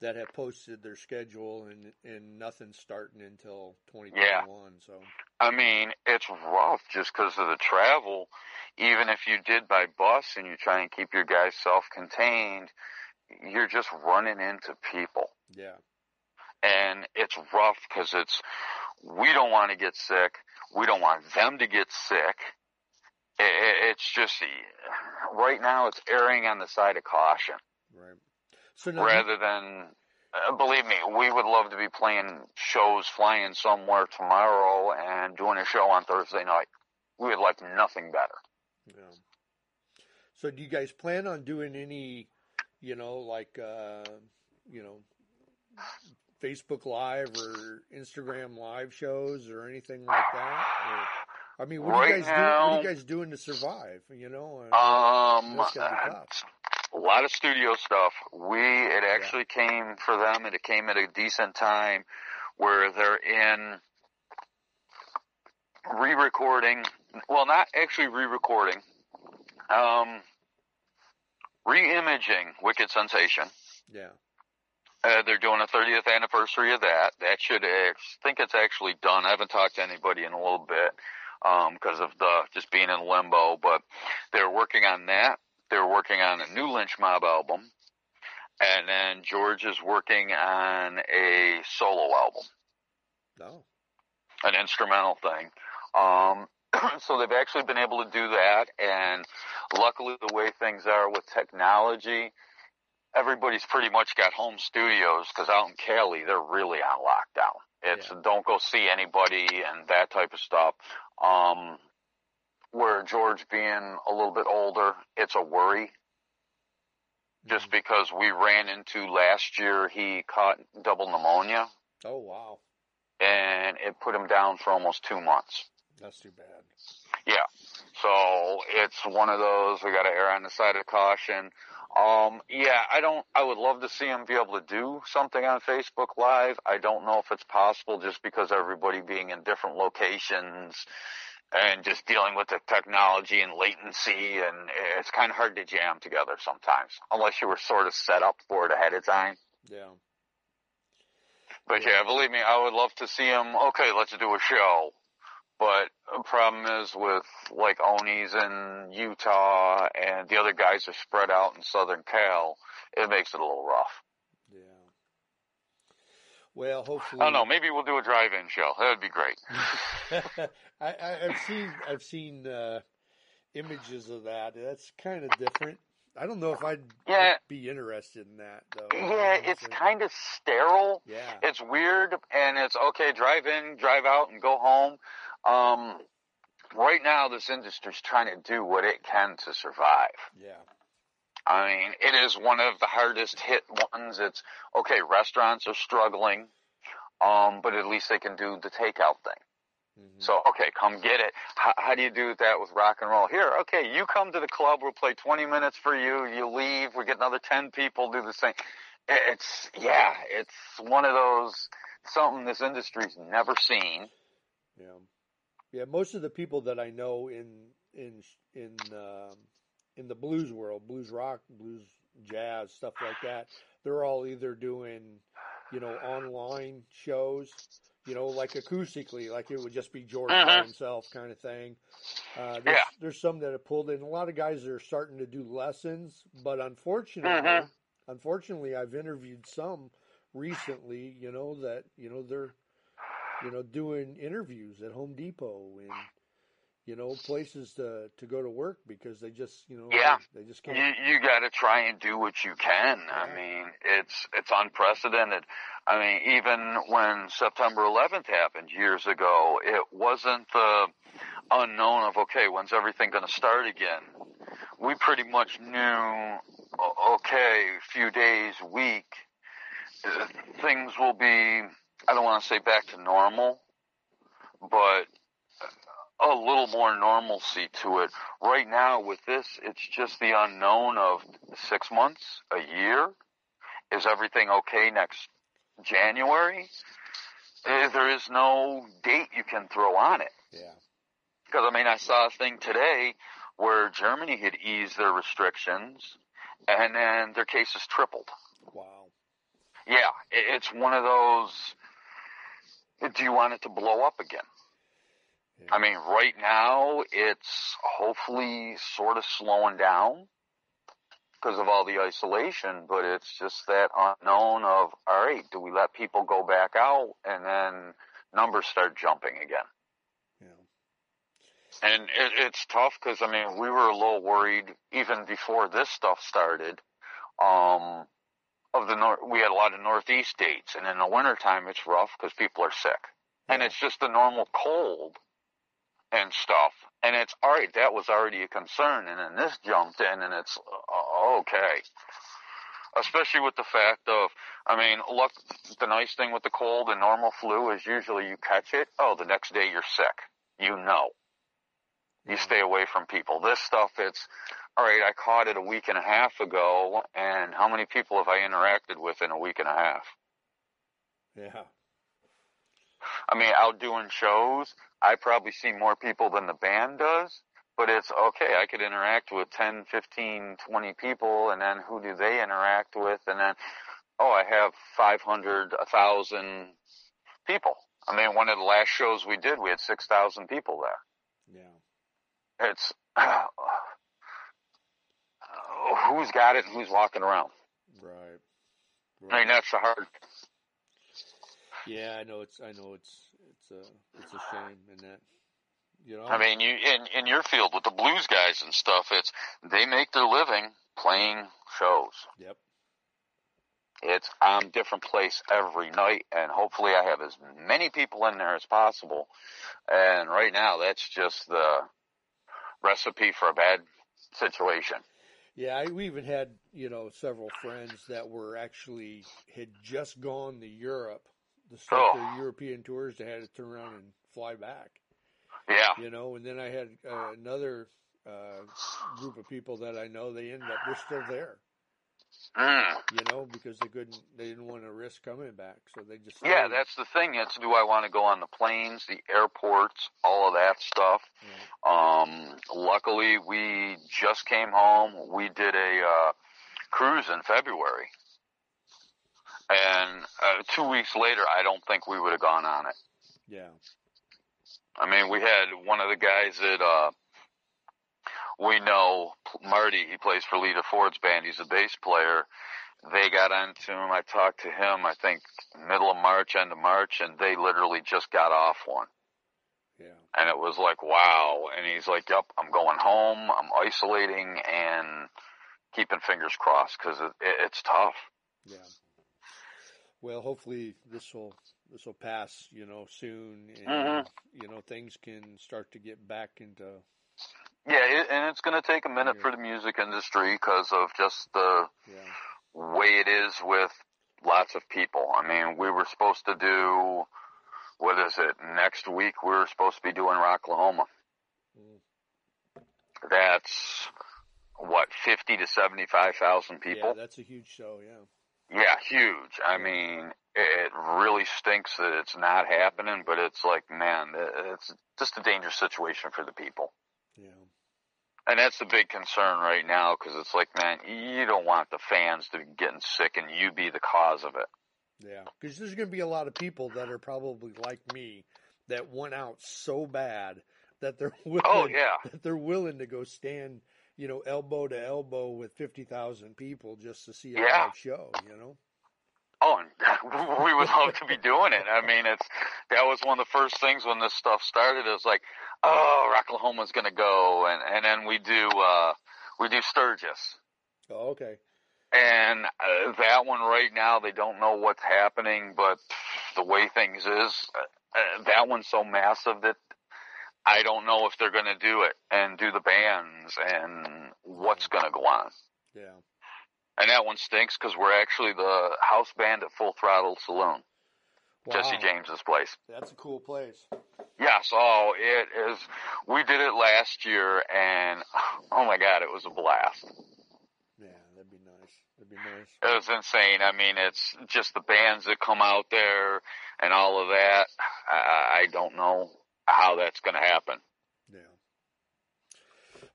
that have posted their schedule and and nothing's starting until 2021. So I mean, it's rough just because of the travel. Even if you did by bus and you try and keep your guys self-contained, you're just running into people. Yeah. And it's rough because it's, we don't want to get sick. We don't want them to get sick. It's just, right now it's erring on the side of caution. Right. So rather than, uh, believe me, we would love to be playing shows, flying somewhere tomorrow and doing a show on Thursday night. We would like nothing better. Yeah. So do you guys plan on doing any, you know, like, uh, you know, Facebook Live or Instagram Live shows or anything like that? Or, I mean, what right are you guys now, doing? What are you guys doing to survive? You know, um, a lot of studio stuff. We it actually yeah. came for them, and it came at a decent time where they're in re-recording. Well, not actually re-recording. Um, re-imaging Wicked Sensation. Yeah. Uh, they're doing a 30th anniversary of that. That should, I think it's actually done. I haven't talked to anybody in a little bit, um, because of the, just being in limbo, but they're working on that. They're working on a new Lynch Mob album. And then George is working on a solo album. Oh. An instrumental thing. Um, [clears throat] so they've actually been able to do that and luckily the way things are with technology, everybody's pretty much got home studios because out in Cali, they're really on lockdown. It's yeah. don't go see anybody and that type of stuff. Um, where George being a little bit older, it's a worry. Just mm-hmm. because we ran into last year, he caught double pneumonia. Oh wow! And it put him down for almost two months. That's too bad. Yeah. So it's one of those we got to err on the side of caution. Um, yeah, I don't. I would love to see him be able to do something on Facebook Live. I don't know if it's possible just because everybody being in different locations and just dealing with the technology and latency, and it's kind of hard to jam together sometimes unless you were sort of set up for it ahead of time. Yeah. But yeah, believe me, I would love to see him. Okay, let's do a show but the problem is with like Oni's in Utah and the other guys are spread out in Southern Cal, it makes it a little rough. Yeah. Well, hopefully. I don't know. Maybe we'll do a drive-in show. That would be great. [laughs] I, have seen I've seen uh, images of that. That's kind of different. I don't know if I'd, yeah. be interested in that though. Yeah, it's kind of sterile. Yeah. It's weird and it's okay, drive in, drive out and go home. Um, right now, this industry's trying to do what it can to survive. Yeah. I mean, it is one of the hardest hit ones. It's okay. Restaurants are struggling, um, but at least they can do the takeout thing. Mm-hmm. So, okay, come get it. How, how, do you do that with rock and roll? Here, okay, you come to the club. We'll play 20 minutes for you. You leave. We get another 10 people. Do the same. It's yeah. It's one of those something this industry's never seen. Yeah. Yeah, most of the people that I know in in in um, in the blues world, blues rock, blues jazz, stuff like that, they're all either doing, you know, online shows, you know, like acoustically, like it would just be Jordan uh-huh. by mm-hmm. himself kind of thing. Uh, there's, yeah. there's some that have pulled in. A lot of guys are starting to do lessons, but unfortunately, uh-huh. unfortunately, I've interviewed some recently, you know, that you know they're you know, doing interviews at Home Depot and you know places to to go to work because they just you know yeah they just can't. You you got to try and do what you can. Yeah. I mean, it's it's unprecedented. I mean, even when September 11th happened years ago, it wasn't the unknown of okay, when's everything going to start again. We pretty much knew okay, few days, week, uh, things will be I don't want to say back to normal, but a little more normalcy to it. Right now with this, it's just the unknown of six months, a year. Is everything okay next January? Eh, there is no date you can throw on it. Yeah. Because I mean, I saw a thing today where Germany had eased their restrictions and then their cases tripled. Wow. Yeah, it's one of those do you want it to blow up again? Yeah. I mean, right now it's hopefully sort of slowing down. because of all the isolation, but it's just that unknown of, all right, do we let people go back out and then numbers start jumping again? Yeah. And it, it's tough because, I mean, we were a little worried even before this stuff started. Um, of the north, we had a lot of northeast dates, and in the wintertime it's rough because people are sick, and it's just the normal cold and stuff. And it's all right. That was already a concern, and then this jumped in, and it's uh, okay. Especially with the fact of, I mean, look, the nice thing with the cold and normal flu is usually you catch it. Oh, the next day you're sick. You know. You stay away from people. This stuff, it's all right. I caught it a week and a half ago, and how many people have I interacted with in a week and a half? Yeah. I mean, out doing shows, I probably see more people than the band does, but it's okay. I could interact with 10, 15, 20 people, and then who do they interact with? And then, oh, I have 500, 1,000 people. I mean, one of the last shows we did, we had 6,000 people there. Yeah. It's, [clears throat] oh, who's got it and who's walking around? Right. I mean, that's the hard Yeah, I know it's I know it's it's a it's a shame in that you know I mean, you in in your field with the blues guys and stuff, it's they make their living playing shows. Yep. It's I'm different place every night, and hopefully I have as many people in there as possible. And right now, that's just the recipe for a bad situation. Yeah, I, we even had you know several friends that were actually had just gone to Europe, the stuff Oh. their European tours. They had to turn around and fly back. Yeah, You know, and then I had uh, another uh, group of people that I know. They ended up they're still there. Mm. You know, because they couldn't they didn't want to risk coming back, so they just yeah. stayed. That's the thing. It's do I want to go on the planes, the airports, all of that stuff. Yeah. Um, luckily, we just came home. We did a uh, cruise in February, and uh, two weeks later, I don't think we would have gone on it. yeah. I mean, we had one of the guys that uh, we know, Marty. He plays for Lita Ford's band. He's a bass player. They got onto him. I talked to him. I think middle of March, end of March, and they literally just got off one. Yeah. And it was like, wow. And he's like, yep, I'm going home. I'm isolating and keeping fingers crossed because it, it, it's tough. Yeah. Well, hopefully this will this will pass, you know, soon, and Mhm. you know things can start to get back into. Yeah, it, and it's going to take a minute Yeah. for the music industry because of just the Yeah. way it is with lots of people. I mean, we were supposed to do, what is it, next week we were supposed to be doing Rocklahoma. Mm. That's, what, 50 to 75,000 people? Yeah, that's a huge show. Yeah. Yeah, huge. I mean, it really stinks that it's not happening, but it's like, man, it's just a dangerous situation for the people. Yeah. And that's the big concern right now because it's like, man, you don't want the fans to be getting sick and you be the cause of it. Yeah. Because there's going to be a lot of people that are probably like me that went out so bad that they're [laughs] oh, willing. Oh, yeah. That they're willing to go stand, you know, elbow to elbow with fifty thousand people just to see a Yeah. live show. You know. Oh, and [laughs] we would love to be doing it. I mean, it's that was one of the first things when this stuff started. It was like, oh, Rocklahoma's going to go, and and then we do uh we do Sturgis, Oh, okay. and uh, that one right now they don't know what's happening, but the way things is, uh, uh, that one's so massive that I don't know if they're going to do it and do the bands and what's going to go on. Yeah. And that one stinks because we're actually the house band at Full Throttle Saloon, Jesse James's place. That's a cool place. Yes, oh, it is. We did it last year, and [sighs] oh my god, it was a blast. Yeah, that'd be nice. That'd be nice. It was insane. I mean, it's just the bands that come out there and all of that. I, I don't know how that's going to happen. Yeah.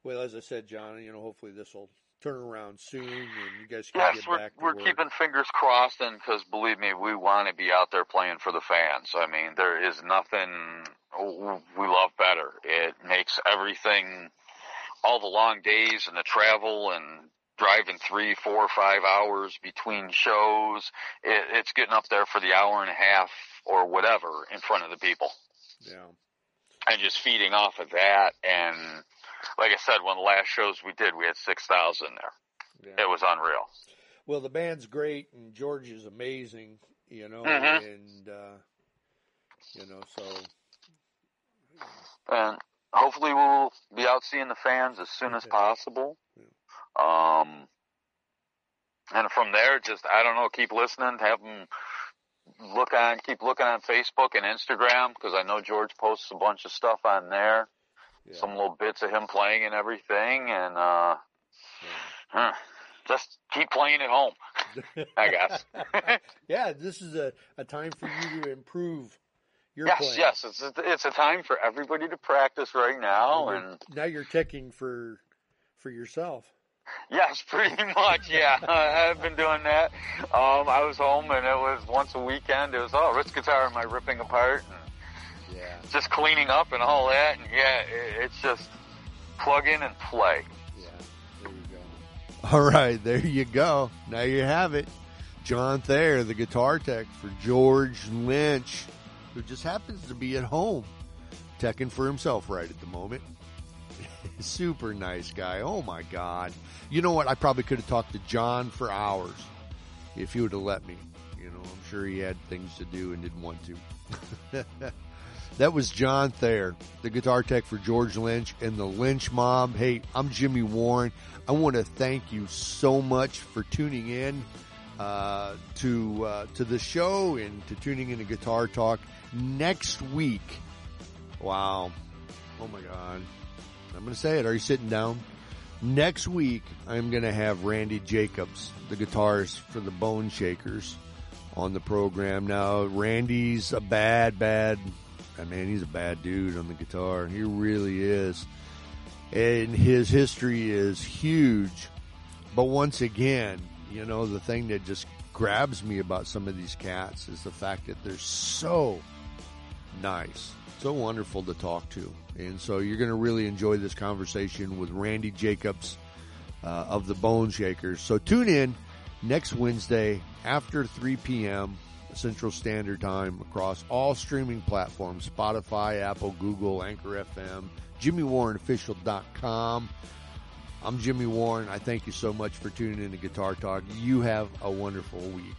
Well, as I said, John, you know, hopefully this will turn around soon, and you guys can Yes, get we're back we're work. keeping fingers crossed, and because believe me, we want to be out there playing for the fans. I mean, there is nothing we love better. It makes everything, all the long days and the travel and driving three, four, five hours between shows. It, it's getting up there for the hour and a half or whatever in front of the people. Yeah. And just feeding off of that. And like I said, one of the last shows we did, we had 6,000 there. Yeah. It was unreal. Well, the band's great and George is amazing, you know, Mhm. and, uh, you know, so, and hopefully we'll be out seeing the fans as soon as Yeah. possible. Um, and from there, just I don't know, keep listening, have them look on, keep looking on Facebook and Instagram because I know George posts a bunch of stuff on there, yeah. some little bits of him playing and everything, and uh, huh, just keep playing at home. [laughs] I guess. [laughs] yeah, this is a, a time for you to improve your yes, playing. yes, it's a, it's a time for everybody to practice right now, You're- and now you're teching for for yourself. Yes, [laughs] pretty much. Yeah, I've been doing that. Um, I was home and it was once a weekend. It was oh, Ritz guitar am I ripping apart and Yeah, just cleaning up and all that. And yeah, it, it's just plug in and play. yeah. There you go. All right, there you go. Now you have it. John Thayer, the guitar tech for George Lynch, who just happens to be at home, teching for himself right at the moment. [laughs] Super nice guy. Oh my God. You know what? I probably could have talked to John for hours if he would have let me. You know, I'm sure he had things to do and didn't want to. [laughs] that was John Thayer, the guitar tech for George Lynch and the Lynch Mob. Hey, I'm Jimmy Warren. I want to thank you so much for tuning in uh, to uh, to the show and to tuning in to Guitar Talk next week. Wow! Oh my God! I'm going to say it. Are you sitting down? Next week, I'm going to have Randy Jacobs, the guitarist for the Bone Shakers, on the program. Now, Randy's a bad, bad, I mean, he's a bad dude on the guitar. He really is. And his history is huge. But once again, you know, the thing that just grabs me about some of these cats is the fact that they're so nice, so wonderful to talk to. And so you're going to really enjoy this conversation with Randy Jacobs uh, of the Bone Shakers. So tune in next Wednesday after 3 p.m. Central Standard Time across all streaming platforms Spotify, Apple, Google, Anchor FM, JimmyWarrenOfficial.com. I'm Jimmy Warren. I thank you so much for tuning in to Guitar Talk. You have a wonderful week.